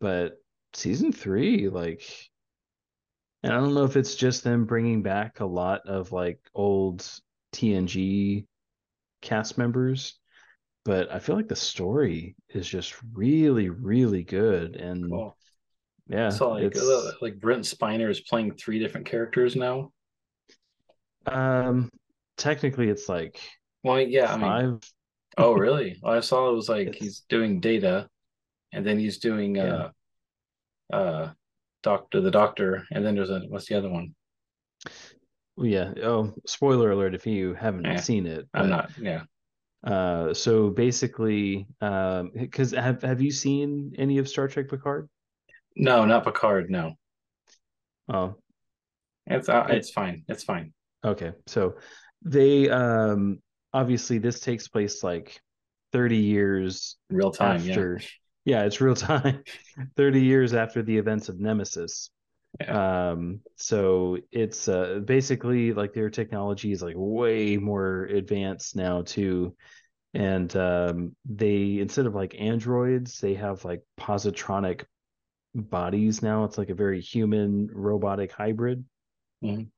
but season three, like And I don't know if it's just them bringing back a lot of like old TNG cast members, but I feel like the story is just really, really good. And Cool. yeah, So like it's uh, like Brent Spiner is playing three different characters now. Um technically it's like Well, yeah, I mean, oh really? I saw it was like It's- he's doing Data, and then he's doing uh uh Doctor the Doctor, and then there's a what's the other one? Yeah. Oh, spoiler alert if you haven't Yeah, seen it. I'm not. Yeah, Uh, so basically, um, because have have you seen any of Star Trek Picard? no, not Picard. No, Oh, it's uh, it's fine. It's fine. Okay. So they um obviously this takes place like 30 years Real time. after yeah, it's real time. 30 years after the events of Nemesis. Um, so it's uh basically like their technology is like way more advanced now too. And um they instead of like androids, they have like positronic bodies now. It's like a very human robotic hybrid. Mhm.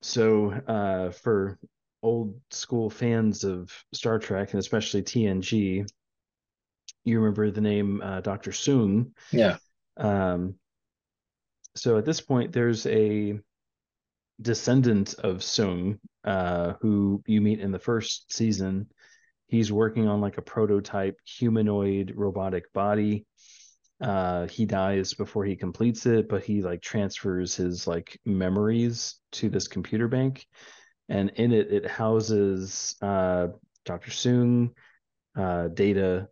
So uh for old school fans of Star Trek and especially TNG, you remember the name uh, Dr. Soong. Yeah. Um, so at this point, there's a descendant of Soong uh, who you meet in the first season. He's working on like a prototype humanoid robotic body. Uh, he dies before he completes it, but he like transfers his like memories to this computer bank, and in it it houses uh, Dr. Soong, uh, Data,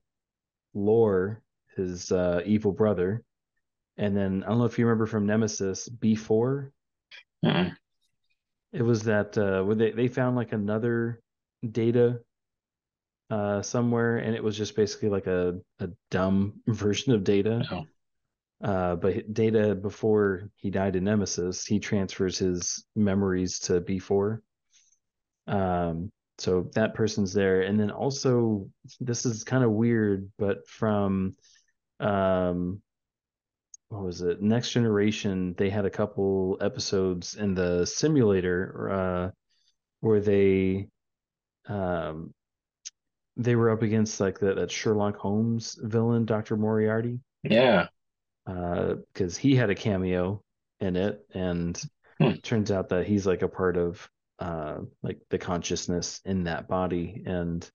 Lore, his uh, evil brother, and then I don't know if you remember from Nemesis B4. Mm-mm. It was that uh, where they they found like another Data uh, somewhere, and it was just basically like a a dumb version of Data. No. Uh, but Data before he died in Nemesis, he transfers his memories to B4. Um, so that person's there, and then also this is kind of weird, but from um, what was it? Next Generation, they had a couple episodes in the simulator uh, where they um they were up against like that that Sherlock Holmes villain, Dr. Moriarty Yeah. because he had a cameo in it, and Hmm. it turns out that he's like a part of uh, like the consciousness in that body, and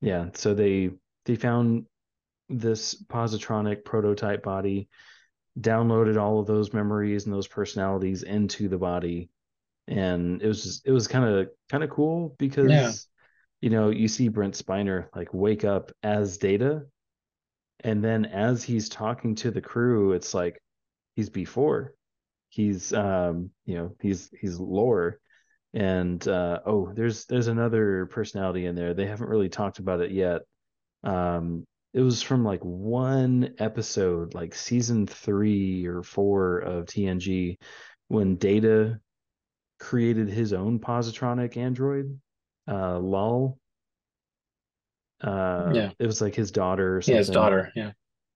yeah, so they they found this positronic prototype body, downloaded all of those memories and those personalities into the body, and it was just, it was kind of kind of cool because Yeah. You know you see Brent Spiner like wake up as Data and then as he's talking to the crew it's like he's B4. He's um you know he's he's lore and uh oh there's there's another personality in there. They haven't really talked about it yet. Um it was from like one episode like season three or four of tng when data created his own positronic android uh Lal uh Yeah. it was like his daughter or Yeah, his daughter. Yeah.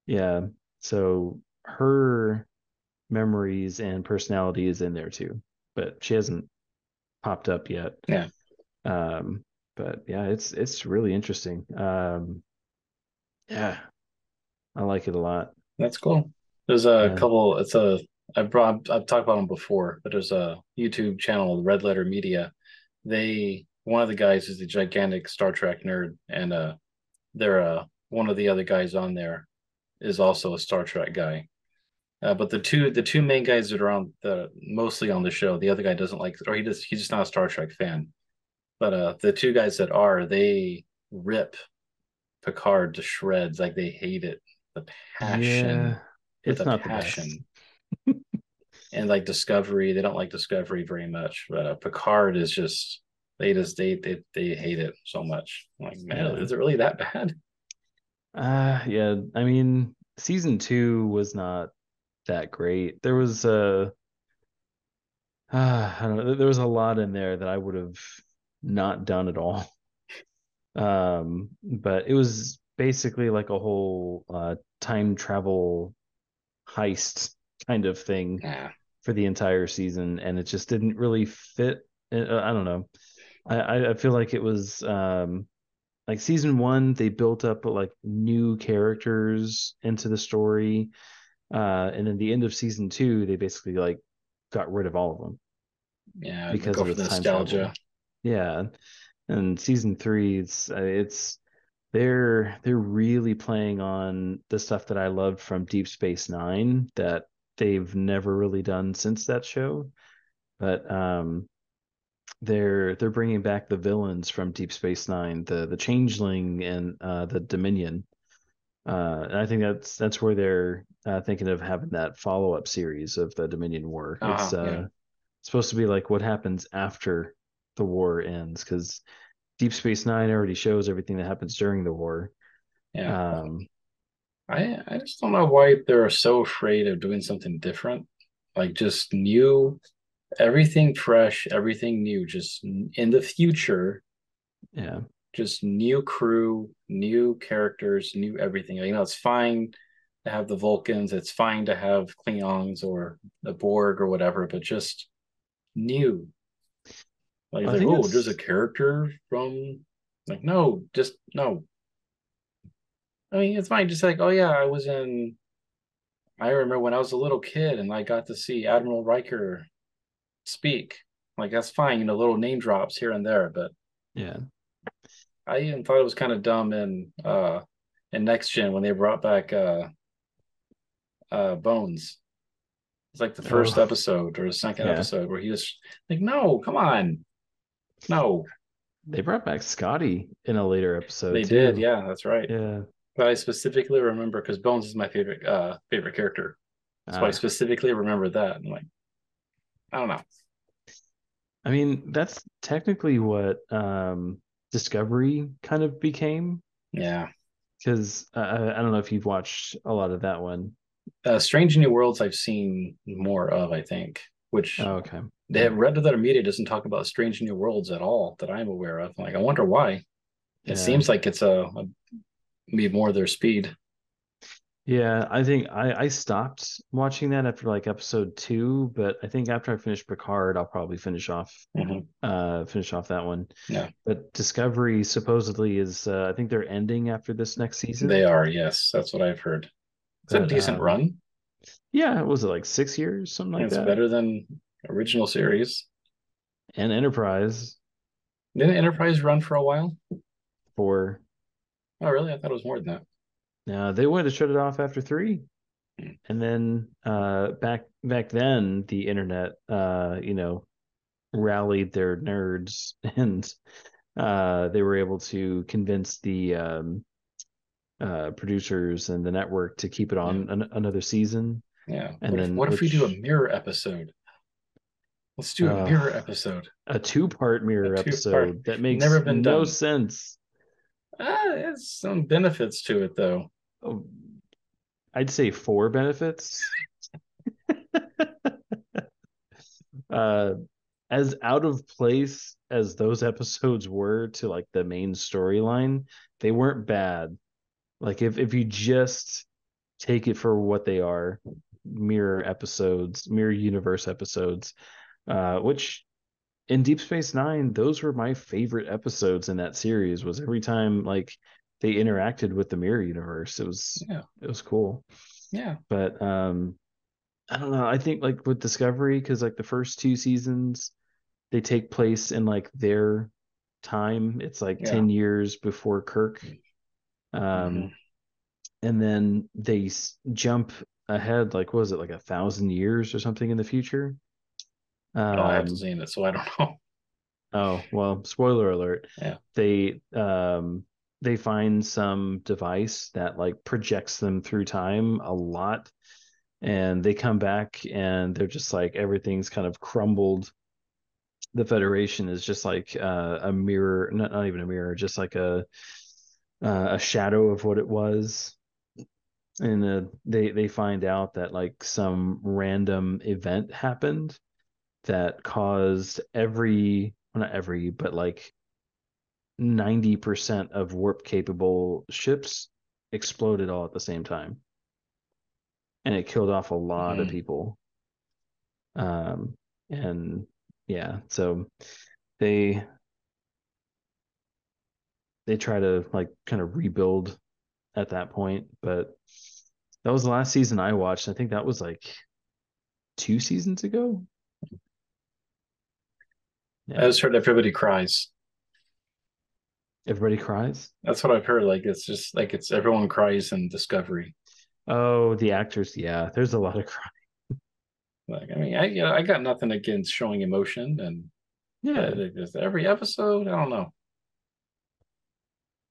yeah. So her memories and personality is in there too, but she hasn't popped up yet. Yeah. Um, but yeah, it's it's really interesting. Um, yeah, I like it a lot. That's cool. There's a Yeah. couple. It's a I brought I've talked about them before, but there's a YouTube channel, Red Letter Media. They one of the guys is a gigantic Star Trek nerd, and uh, they're uh one of the other guys on there is also a Star Trek guy. Uh, but the two the two main guys that are on the mostly on the show, the other guy doesn't like, or he just he's just not a Star Trek fan. But uh, the two guys that are, they rip Picard to shreds, like they hate it. The passion Yeah, it's not passion. and like Discovery, they don't like Discovery very much, but uh, Picard is just they just they they they hate it so much. I'm like, man, Yeah. is it really that bad? Uh, yeah. I mean, season two was not that great. There was uh, uh I don't know. There was a lot in there that I would have not done at all. Um, but it was basically like a whole uh time travel heist kind of thing. Yeah, for the entire season, and it just didn't really fit. Uh, I don't know. I I feel like it was um like season one they built up like new characters into the story uh and then the end of season two they basically like got rid of all of them yeah because of the nostalgia travel. yeah and season three it's uh, it's they're they're really playing on the stuff that i loved from deep space nine that they've never really done since that show but um they're they're bringing back the villains from Deep Space Nine, the the Changeling and uh, the Dominion. Uh, and I think that's that's where they're uh, thinking of having that follow up series of the Dominion War. Uh-huh, it's uh, yeah. supposed to be like what happens after the war ends, because Deep Space Nine already shows everything that happens during the war. Yeah. Um, I I just don't know why they're so afraid of doing something different, like just new everything fresh, everything new, just in the future. Yeah. Just new crew, new characters, new everything. You know, it's fine to have the Vulcans, it's fine to have Klingons or the Borg or whatever, but just new. Like, like oh, it's... there's a character from like no, just no. I mean, it's fine. Just like, oh yeah, I was in. I remember when I was a little kid and I got to see Admiral Riker speak. Like that's fine, you know, little name drops here and there, but yeah. I even thought it was kind of dumb in uh in next gen when they brought back uh uh Bones. It's like the first oh. episode or the second yeah. episode where he was like, No, come on. No. They brought back Scotty in a later episode. They too. did, yeah, that's right. Yeah. But I specifically remember because Bones is my favorite uh favorite character. So I ah. specifically remember that. I'm like, I don't know. I mean, that's technically what um, Discovery kind of became. Yeah. Because uh, I don't know if you've watched a lot of that one. Uh, Strange New Worlds, I've seen more of, I think. Which oh, okay. They have Red Letter Media doesn't talk about Strange New Worlds at all that I'm aware of. Like, I wonder why. It yeah. seems like it's a, a be more their speed. Yeah, I think I, I stopped watching that after like episode two, but I think after I finish Picard, I'll probably finish off mm-hmm. uh finish off that one. Yeah. But Discovery supposedly is uh, I think they're ending after this next season. They are, yes. That's what I've heard. It's but, a decent uh, run. Yeah, was it like six years, something like it's that? It's better than original series. And Enterprise. Didn't Enterprise run for a while? Four. Oh really? I thought it was more than that. Now they wanted to shut it off after three, and then uh, back back then the internet, uh, you know, rallied their nerds and uh, they were able to convince the um, uh, producers and the network to keep it on yeah. an- another season. Yeah. And what then if, what which... if we do a mirror episode? Let's do a uh, mirror episode. A two-part mirror a two-part. episode that makes Never been no done. sense. Ah, there's some benefits to it though. Oh, I'd say four benefits. uh, as out of place as those episodes were to like the main storyline, they weren't bad. Like if if you just take it for what they are, mirror episodes, mirror universe episodes, uh, which in Deep Space Nine, those were my favorite episodes in that series. Was every time like they interacted with the mirror universe. It was yeah. it was cool. Yeah. But um I don't know. I think like with Discovery, because like the first two seasons, they take place in like their time. It's like yeah. 10 years before Kirk. Um mm-hmm. and then they s- jump ahead, like what was it, like a thousand years or something in the future? Um, oh, I haven't seen it, so I don't know. Oh well, spoiler alert. Yeah. They um they find some device that like projects them through time a lot and they come back and they're just like everything's kind of crumbled the federation is just like uh, a mirror not, not even a mirror just like a uh, a shadow of what it was and uh, they they find out that like some random event happened that caused every well, not every but like 90% of warp capable ships exploded all at the same time. And it killed off a lot mm-hmm. of people. Um, and yeah, so they they try to like kind of rebuild at that point, but that was the last season I watched. I think that was like two seasons ago. I just heard everybody cries. Everybody cries. That's what I've heard. Like it's just like it's everyone cries in Discovery. Oh, the actors. Yeah, there's a lot of crying. Like I mean, I you know, I got nothing against showing emotion and Yeah, just every episode. I don't know.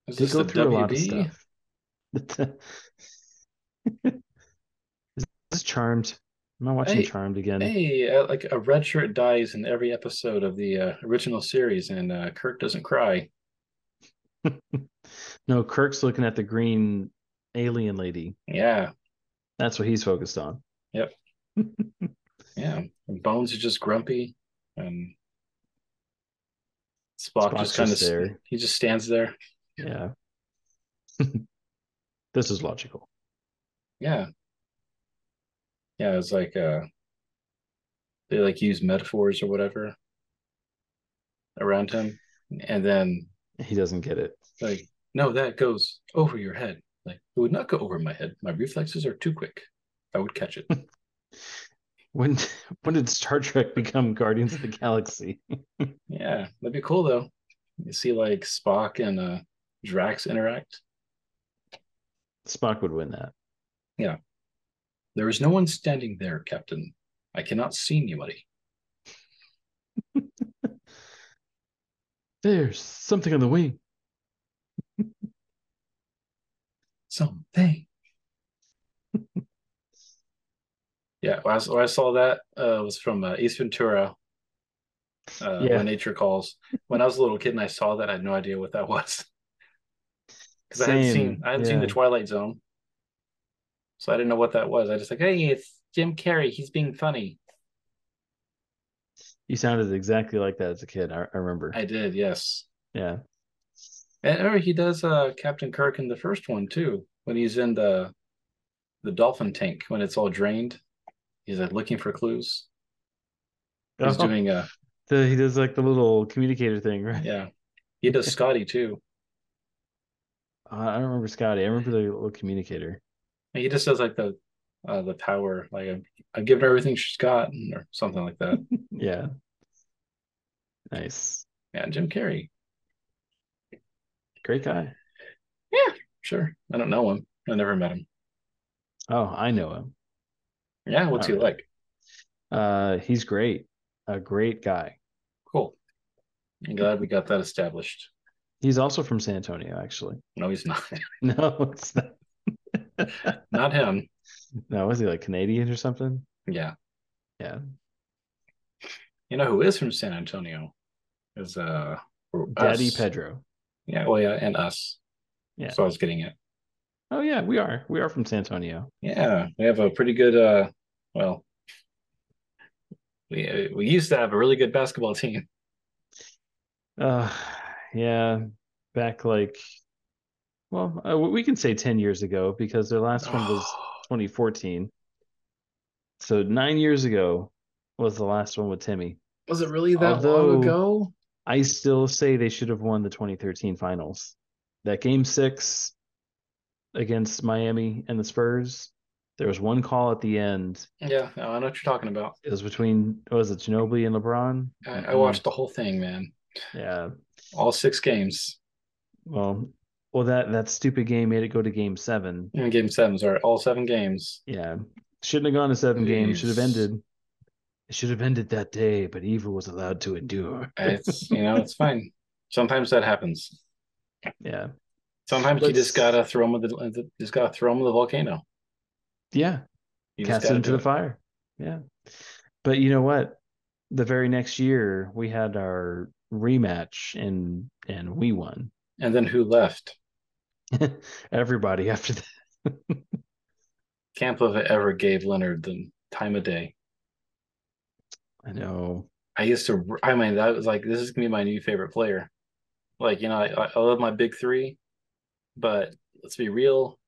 Is they this go the through a lot of WB? stuff. Is this Charmed? I'm not watching Hey, Charmed again. Hey, uh, like a red shirt dies in every episode of the uh, original series, and uh, Kirk doesn't cry. No, Kirk's looking at the green alien lady. Yeah, That's what he's focused on. Yep. yeah. And Bones is just grumpy, and Spock Spock's just kind of there. he just stands there. Yeah. this is logical. Yeah, yeah. It's like uh, they like use metaphors or whatever around him, and then He doesn't get it. like, no, that goes over your head. Like it would not go over my head. My reflexes are too quick. I would catch it. When when did Star Trek become Guardians of the Galaxy? Yeah, that'd be cool though. You see like Spock and uh Drax interact. Spock would win that. There is no one standing there, Captain. I cannot see anybody. There's something on the wing. Something. yeah, when I, when I saw that uh, was from uh, Ace Ventura. Uh, Yeah. When Nature Calls. When I was a little kid and I saw that, I had no idea what that was. Because I hadn't seen I hadn't seen the. Twilight Zone, so I didn't know what that was. I just like, hey, it's Jim Carrey. He's being funny. You sounded exactly like that as a kid. I, I remember. I did, yes. yeah. And or he does uh Captain Kirk in the first one too, when he's in the the dolphin tank when it's all drained. He's like looking for clues. He's Oh, doing uh the, he does like the little communicator thing, right? yeah. He does Scotty too. Uh, I don't remember Scotty. I remember the little communicator. He just does like the uh the power, like I've, I've given her everything she's got or something like that. Yeah. Nice. yeah, Jim Carrey. Great guy. Yeah, sure. I don't know him. I never met him. Oh, I know him. Yeah, what's he All right. like? Uh, he's great. A great guy. Cool. I'm glad we got that established. He's also from San Antonio, actually. No, he's not. No, it's not. not him. No, was he like Canadian or something? Yeah. Yeah. You know who is from San Antonio? Is uh Daddy us. Pedro. Yeah, well, yeah, and us. Yeah. So I was getting it. Oh yeah, we are. We are from San Antonio. Yeah, we have a pretty good. uh Well, we we used to have a really good basketball team. Uh yeah. Back like well, uh, we can say 10 years ago because their last one was 2014. So 9 years ago was the last one with Timmy. was it really that Although- long ago? I still say they should have won the 2013 finals. That game 6 against Miami and the Spurs, there was one call at the end. Yeah, no, I know what you're talking about. It was between was it Ginobili and LeBron? I, I watched the whole thing, man. Yeah. All six games. Well, well that that stupid game made it go to game 7. And game sevens are all seven games. Yeah. Shouldn't have gone to 7 games, should have ended. It should have ended that day, but evil was allowed to endure. It's you know it's fine. Sometimes that happens. Yeah. Sometimes you Let's- just gotta throw them with the just gotta throw them with the volcano. Yeah. You cast it into do the fire. Yeah. But you know what? The very next year we had our rematch and and we won. And then who left? Everybody after that. Can't believe I ever gave Leonard the time of day. I know. I used to. I mean, that was like this is gonna be my new favorite player. Like you know, I, I love my big three, but let's be real,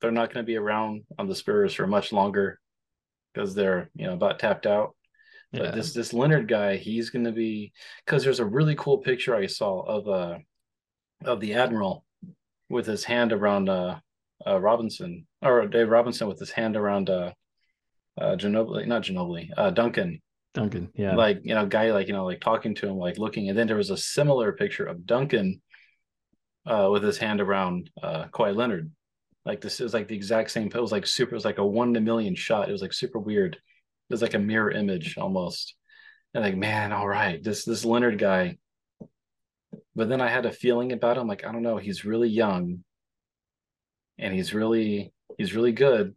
they're not gonna be around on the Spurs for much longer. because they're you know about tapped out. But Yeah. this this Leonard guy, he's going to be because there's a really cool picture I saw of uh of the admiral with his hand around uh, uh Robinson or Dave Robinson with his hand around uh uh Ginobili, not Ginobili, uh Duncan. Duncan. Yeah. Like you know, guy like you know like talking to him, like looking, and then there was a similar picture of Duncan uh with his hand around uh Kawhi Leonard. Like this is like the exact same. It was like super. It was like a one in a million shot. It was like super weird. It was like a mirror image almost. And like, man, all right, this this Leonard guy. But then I had a feeling about him. Like, I don't know. He's really young, and he's really he's really good.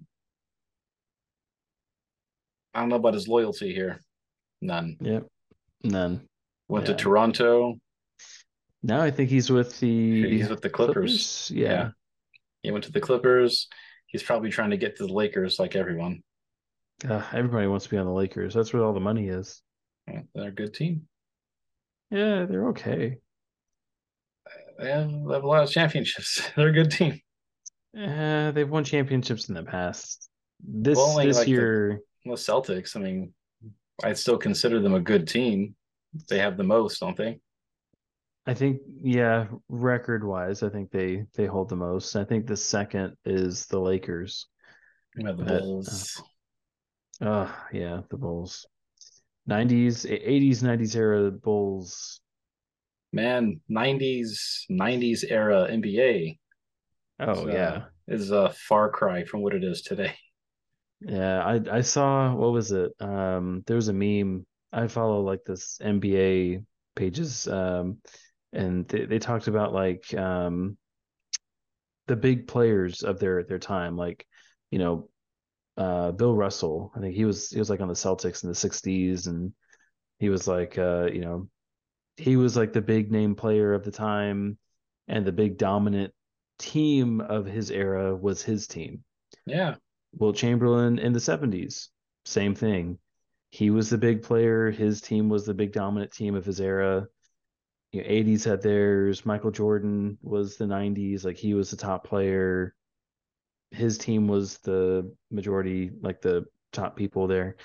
I don't know about his loyalty here. None. Yep. None. Went Yeah. to Toronto. Now I think he's with the He's with the Clippers. Yeah. Yeah. He went to the Clippers. He's probably trying to get to the Lakers like everyone. Uh, everybody wants to be on the Lakers. That's where all the money is. Yeah, They're a good team. Yeah, they're okay. They have, they have a lot of championships. They're a good team. Uh, they've won championships in the past. This Well, only this like the- year, Well, Celtics, I mean, I'd still consider them a good team. They have the most, don't they? I think, yeah, record wise, I think they they hold the most. I think the second is the Lakers. Have the But, Bulls. Oh, yeah, the Bulls. 90s, 80s, 90s era Bulls. Man, 90s, 90s era NBA Oh, is, yeah. uh, is a far cry from what it is today. Yeah, I I saw what was it? Um, there was a meme. I follow like this NBA pages, um, and they, they talked about like um the big players of their their time, like you know, uh, Bill Russell. I think he was he was like on the Celtics in the '60s, and he was like uh, you know, he was like the big name player of the time, and the big dominant team of his era was his team. Yeah. Wilt Chamberlain in the 70s, same thing. He was the big player. His team was the big dominant team of his era. You know, 80s had theirs. Michael Jordan was the 90s. Like he was the top player. His team was the majority, like the top people there.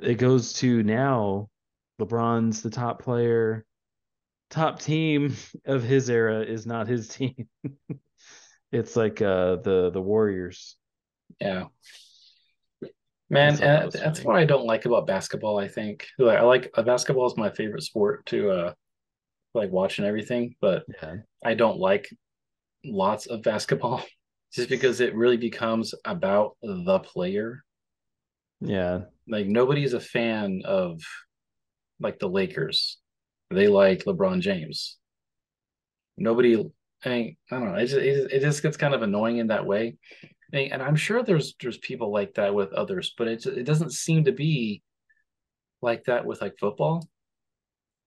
It goes to now, LeBron's the top player. Top team of his era is not his team. it's like uh the the Warriors. Yeah. Man, I thought that and was that's funny. what I don't like about basketball, I think. Like I like uh, basketball is my favorite sport to uh like watch and everything, but Yeah. I don't like lots of basketball just because it really becomes about the player. Yeah. Like nobody's a fan of like the Lakers. They like LeBron James. Nobody, I mean, I don't know. It just, it, just gets kind of annoying in that way. I mean, and I'm sure there's there's people like that with others, but it it doesn't seem to be like that with like football.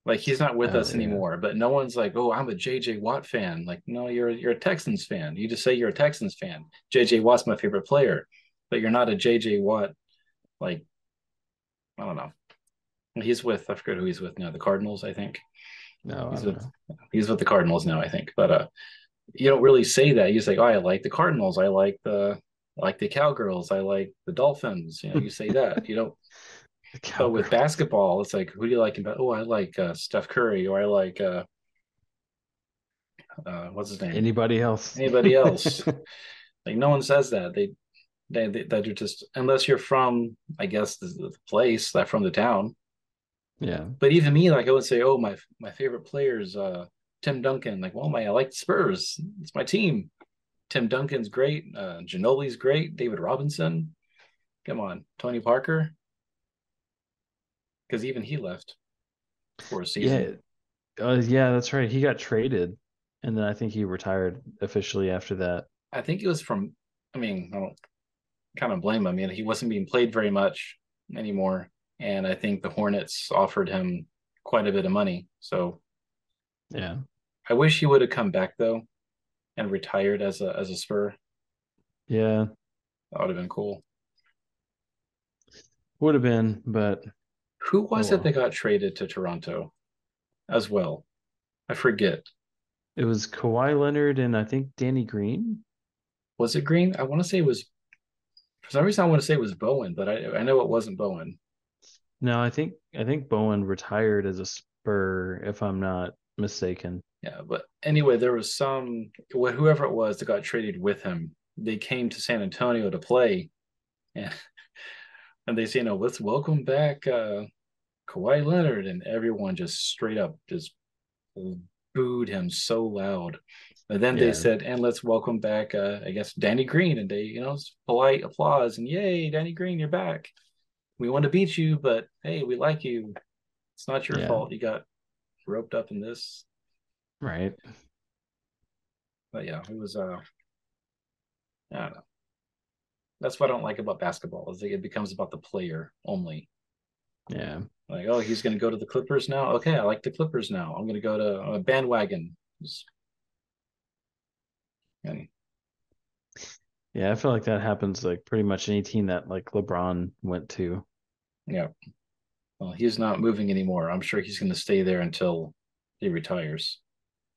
Like he's not with Oh, us yeah. anymore, but no one's like, "Oh, I'm a JJ Watt fan." Like, no, you're you're a Texans fan. You just say you're a Texans fan. JJ Watt's my favorite player, but you're not a JJ Watt. Like, I don't know. He's with I forget who he's with now. The Cardinals, I think. No, He's with know. he's with the Cardinals now, I think. But uh, you don't really say that. You say, "Oh, I like the Cardinals. I like the I like the Cowgirls. I like the Dolphins." You know, you say that. You don't. But with basketball, it's like, who do you like? About oh, I like uh, Steph Curry, or I like uh, uh, what's his name? Anybody else? Anybody else? like no one says that. They they they that are just unless you're from, I guess, the, the place, that from the town. Yeah. But even me, like I would say, oh, my my favorite player is uh, Tim Duncan. Like, well, my I like the Spurs. It's my team. Tim Duncan's great. Uh, Ginobili's great. David Robinson. Come on, Tony Parker. Because even he left for a season. Yeah. Uh, yeah, that's right. He got traded, and then I think he retired officially after that. I think it was from. I mean, I don't kind of blame him. I mean, he wasn't being played very much anymore, and I think the Hornets offered him quite a bit of money. So Yeah. I wish he would have come back though, and retired as a as a Spur. Yeah. That would have been cool. Would have been, but Who was Oh, it that got traded to Toronto as well? I forget. it was Kawhi Leonard and I think Danny Green. Was it Green? I want to say it was For some reason, I want to say it was Bowen, but I I know it wasn't Bowen. No, I think I think Bowen retired as a Spur, if I'm not mistaken. Yeah, but anyway, there was some whoever it was that got traded with him. They came to San Antonio to play, and and they say, "No, let's welcome back uh, Kawhi Leonard," and everyone just straight up just booed him so loud. And then yeah. they said, "And let's welcome back, uh, I guess, Danny Green," and they, you know, polite applause and "Yay, Danny Green, you're back." We want to beat you, but hey, we like you. It's not your yeah. fault. You got roped up in this. Right. But yeah, it was uh I don't know. That's what I don't like about basketball is it becomes about the player only. Yeah. Like, oh, he's gonna go to the Clippers now. Okay, I like the Clippers now. I'm gonna go to a bandwagon. And yeah, I feel like that happens like pretty much any team that like LeBron went to. Yeah. Well, he's not moving anymore. I'm sure he's going to stay there until he retires.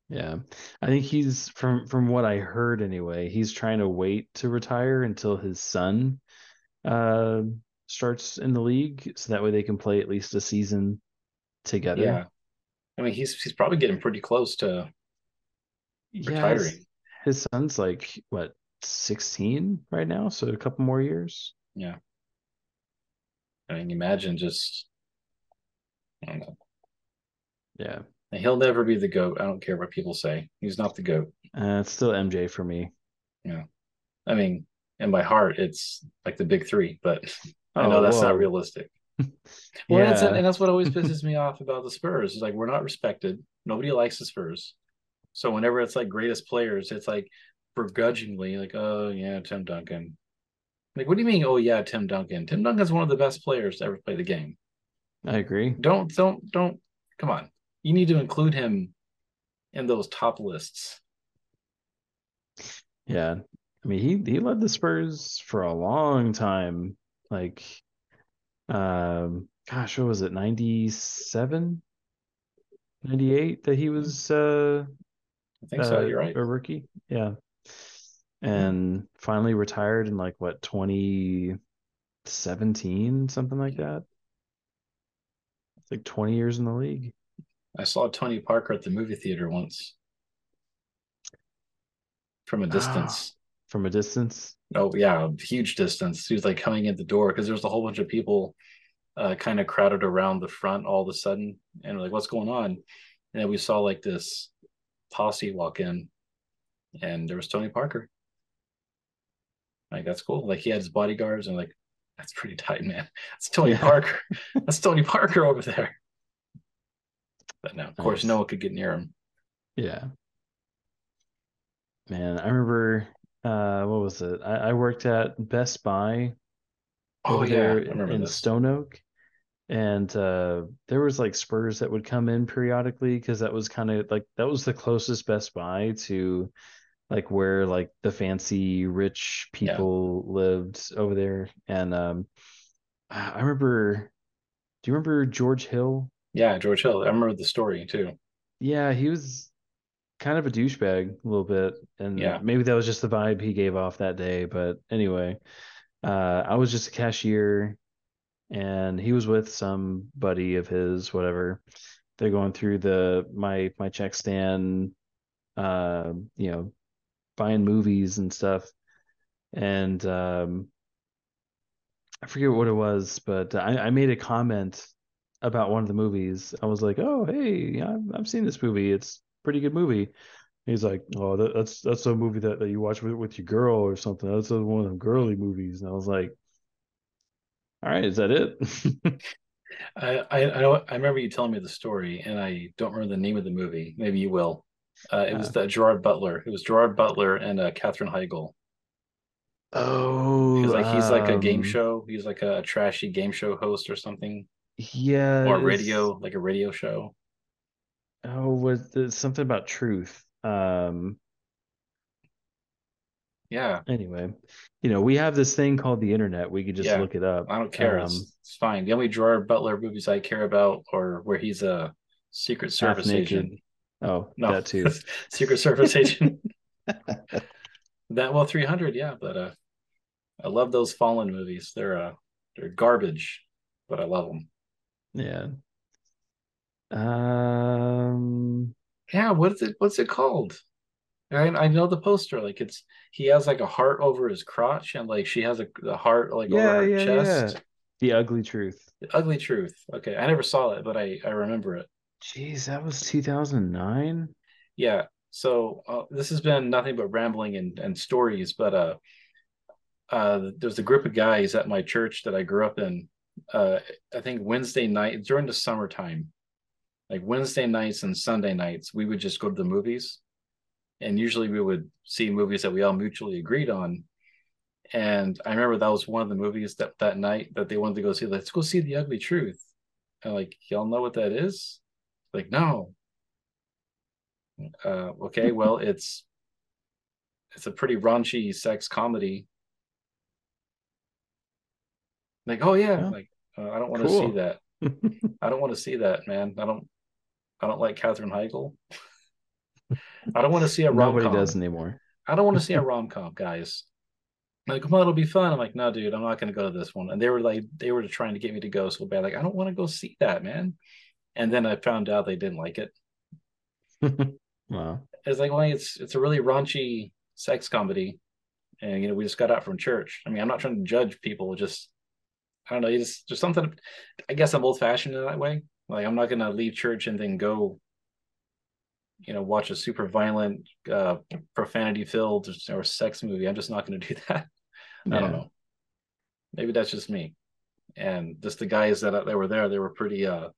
Yeah. I think he's from from what I heard anyway, he's trying to wait to retire until his son uh starts in the league so that way they can play at least a season together. Yeah. I mean, he's he's probably getting pretty close to yeah, retiring. His, his son's like what 16 right now, so a couple more years. Yeah. I mean, imagine just, I don't know. Yeah. And he'll never be the GOAT. I don't care what people say. He's not the GOAT. Uh, it's still MJ for me. Yeah. I mean, in my heart, it's like the big three, but oh, I know that's whoa. not realistic. well, yeah. that's, and that's what always pisses me off about the Spurs is like we're not respected. Nobody likes the Spurs. So whenever it's like greatest players, it's like begrudgingly, like, oh yeah, Tim Duncan. Like, what do you mean? Oh yeah, Tim Duncan. Tim Duncan's one of the best players to ever play the game. I agree. Don't don't don't come on. You need to include him in those top lists. Yeah. I mean he he led the Spurs for a long time. Like um gosh, what was it, 97? 98 that he was uh I think uh, so, you're right. A rookie. Yeah and finally retired in like what 2017 something like that? It's like 20 years in the league. I saw tony parker at the movie theater once. From a ah, distance. Ah, from a distance? Oh yeah a huge distance. He was like coming in the door because there was a whole bunch of people uh, kind of crowded around the front all of a sudden and like what's going on? And then we saw like this posse walk in and there was tony parker like that's cool. Like he had his bodyguards and like that's pretty tight, man. That's Tony yeah. Parker. That's Tony Parker over there. But now, of nice. course, no one could get near him. Yeah. Man, I remember uh what was it? I, I worked at Best Buy oh, yeah. in this. Stone Oak. And uh there was like Spurs that would come in periodically because that was kind of like that was the closest Best Buy to like where like the fancy rich people yeah. lived over there. And um i remember do you remember george hill? Yeah george hill. I remember the story too. Yeah he was kind of a douchebag a little bit and yeah. maybe that was just the vibe he gave off that day but anyway uh i was just a cashier and he was with some buddy of his whatever. They're going through the my my check stand uh you know buying movies and stuff. And um, I forget what it was, but I, I made a comment about one of the movies. I was like, "Oh, hey, I've, I've seen this movie. It's a pretty good movie." He's like, "Oh, that, that's that's a movie that, that you watch with, with your girl or something. That's one of them girly movies." And I was like, "All right, is that it?" I I I, I remember you telling me the story, and I don't remember the name of the movie. Maybe you will. Uh, it was the Gerard Butler. It was Gerard Butler and uh, Katherine Heigl. Oh, he's like he's like a game um, show. He's like a, trashy game show host or something. Yeah, or radio, like a radio show. Oh, was there something about truth? Um, yeah. Anyway, you know, we have this thing called the internet. We could just yeah. look it up. I don't care. Um, it's, it's, fine. The only Gerard Butler movies I care about are where he's a Secret Service agent. Oh, no, that too. Secret Service agent. that well, three hundred, yeah, but uh, I love those Fallen movies. They're uh, they're garbage, but I love them. Yeah. Um. Yeah, what is it? What's it called? I, I know the poster. Like it's he has like a heart over his crotch, and like she has a the heart like Yeah, over her yeah, chest. yeah. The Ugly Truth. The Ugly Truth. Okay, I never saw it, but I I remember it. Jeez, that was 2009. Yeah. So uh, this has been nothing but rambling and, and stories, but uh, uh, there's a group of guys at my church that I grew up in. Uh, I think Wednesday night during the summertime, like Wednesday nights and Sunday nights, we would just go to the movies, and usually we would see movies that we all mutually agreed on. And I remember that was one of the movies that that night that they wanted to go see. Let's go see The Ugly Truth. And like, y'all know what that is? Like, no. Uh, okay, well, it's it's a pretty raunchy sex comedy. Like, oh yeah, Yeah. like uh, I don't want to Cool. see that. I don't want to see that, man. I don't. I don't like Katherine Heigl. I don't want to see a rom-com Nobody does anymore. I don't want to see a rom com, guys. Like, come on, it'll be fun. I'm like, no, dude, I'm not going to go to this one. And they were like, they were trying to get me to go so bad. Like, I don't want to go see that, man. And then I found out they didn't like it. Wow. It's like, well, it's it's a really raunchy sex comedy, and you know, we just got out from church. I mean, I'm not trying to judge people. Just I don't know. You just something. I guess I'm old fashioned in that way. Like, I'm not going to leave church and then go, you know, watch a super violent, uh, profanity filled or sex movie. I'm just not going to do that. I don't know. Maybe that's just me. And just the guys that that were there, they were pretty uh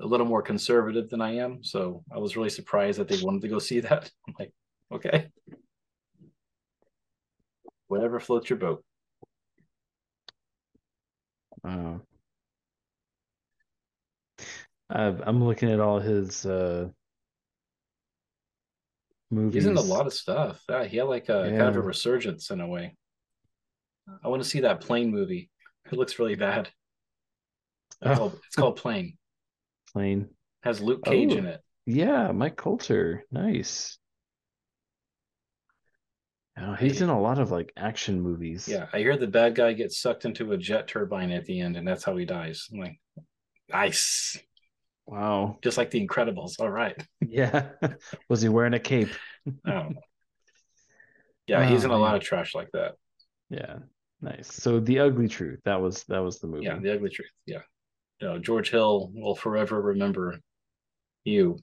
a little more conservative than I am. So I was really surprised that they wanted to go see that. I'm like, okay. Whatever floats your boat. Wow. I've, I'm looking at all his uh movies. He's in a lot of stuff. Yeah, he had like a kind of a resurgence in a way. I want to see that plane movie. It looks really bad. It's Oh, called, it's called Plane. Plane. has Luke Cage Oh. in it. Yeah, Mike Colter. Nice. Oh, he's in a lot of like action movies. Yeah, I hear the bad guy gets sucked into a jet turbine at the end, and that's how he dies. I'm like, nice. Wow. Just like the Incredibles. All right. Yeah. Was he wearing a cape? Know. Yeah, oh, he's Oh, in a lot of trash like that. Yeah. Nice. So The Ugly Truth. That was that was the movie. Yeah, the ugly truth. Yeah. You know, George Hill will forever remember you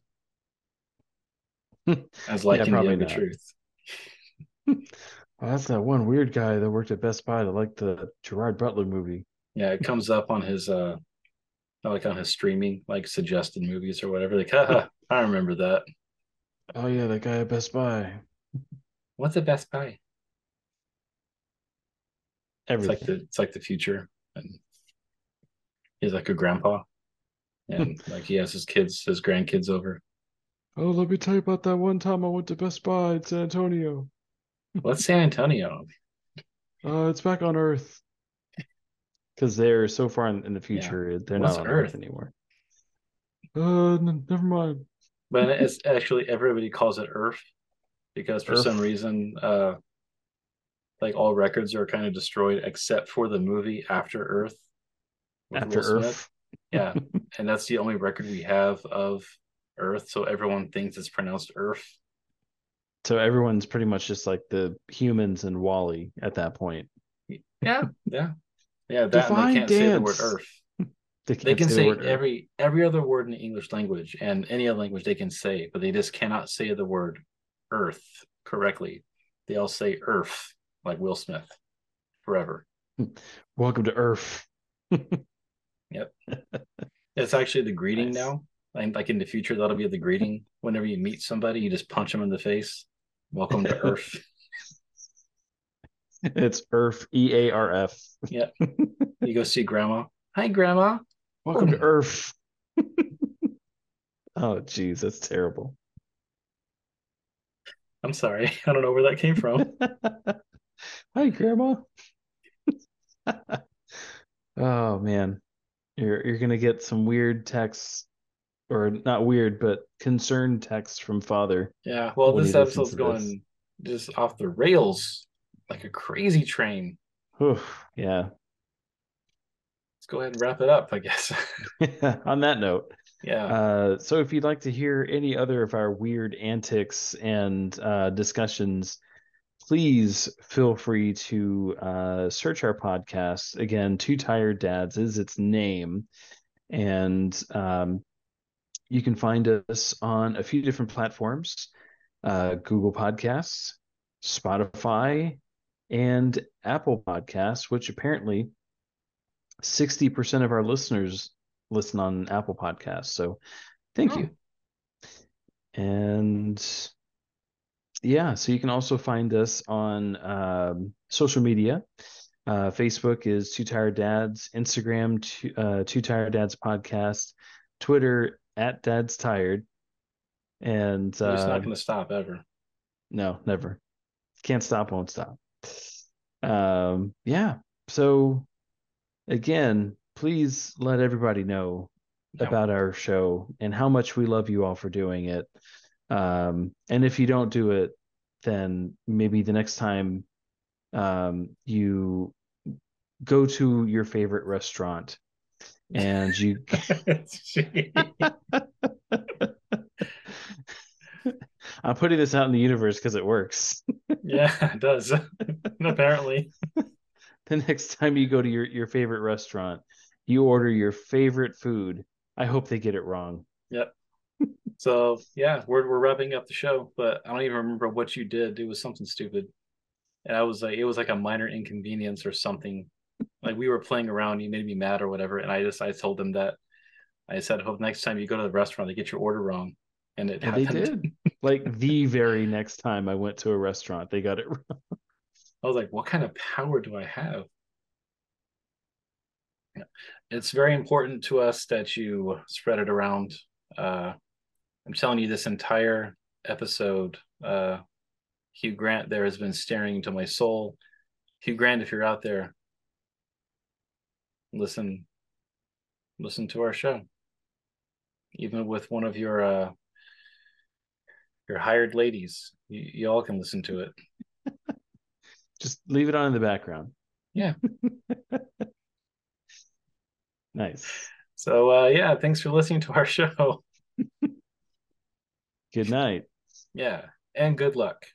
as liking the probably ugly not. truth. Oh, that's that one weird guy that worked at Best Buy that liked the Gerard Butler movie. Yeah, it comes up on his uh like on his streaming, like suggested movies or whatever. Like, haha, I remember that. Oh yeah, that guy at Best Buy. What's the best buy? It's Everything. like the it's like the future. And he's like a grandpa. And like he has his kids, his grandkids over. Oh, let me tell you about that one time I went to Best Buy in San Antonio. What's San Antonio? Uh, it's back on Earth. Because they're so far in, in the future, they're What's not on Earth, Earth? anymore. Uh, n- never mind. But it's actually everybody calls it Earth because for some reason, uh, like all records are kind of destroyed except for the movie After Earth. After. Earth. Yeah, and that's the only record we have of Earth, so everyone thinks it's pronounced Earth. So everyone's pretty much just like the humans and WALL-E at that point. Yeah, yeah, yeah. That Define they can't say the word dance. Earth. They, They can the say word Earth. every every other word in the English language and any other language they can say, but they just cannot say the word Earth correctly. They all say Earth, like Will Smith, forever. Welcome to Earth. It's actually the greeting Nice. now. Like, like in the future, that'll be the greeting. Whenever you meet somebody, you just punch them in the face. Welcome to Earth. It's Earth. E A R F. Yep. You go see grandma. Hi, grandma. Welcome to. Earth. oh, geez, that's terrible. I'm sorry. I don't know where that came from. Hi, Grandma. oh man, you're you're gonna get some weird texts, or not weird, but concerned texts from father. Yeah. Well, this episode's going just off the rails like a crazy train. Oof, yeah. Let's go ahead and wrap it up, I guess. On that note, yeah. uh, so if you'd like to hear any other of our weird antics and uh, discussions, please feel free to uh, search our podcast. Again, Two Tired Dads is its name. And um, you can find us on a few different platforms uh, Google Podcasts, Spotify, and Apple Podcasts, which apparently 60% of our listeners listen on Apple Podcasts. So thank Oh. you. And yeah, so you can also find us on um, social media. Uh, Facebook is Two Tired Dads, Instagram, two, uh, Two Tired Dads Podcast, Twitter at Dad's Tired. And It's uh, not going to stop ever. no, never. Can't stop, won't stop. Um, yeah. So again, please let everybody know about our show and how much we love you all for doing it. Um, and if you don't do it, then maybe the next time um, you go to your favorite restaurant and you I'm putting this out in the universe because it works. yeah, it does. Apparently. the next time you go to your, your favorite restaurant, you order your favorite food. I hope they get it wrong. Yep. So yeah, we're we're wrapping up the show, but I don't even remember what you did. It was something stupid. And I was like, it was like a minor inconvenience or something. Like we were playing around, you made me mad or whatever. And I just I told them that I said, hope next time you go to the restaurant they get your order wrong. And it And they happened. did. like the very next time I went to a restaurant, they got it wrong. I was like, what kind of power do I have? Yeah. It's very important to us that you spread it around. Uh, I'm telling you, this entire episode, uh, Hugh Grant there has been staring into my soul. Hugh Grant, if you're out there, listen, listen to our show. Even with one of your uh, your hired ladies, you, you all can listen to it. Just leave it on in the background. Yeah. nice. So uh, yeah, thanks for listening to our show. Good night. Yeah, and good luck.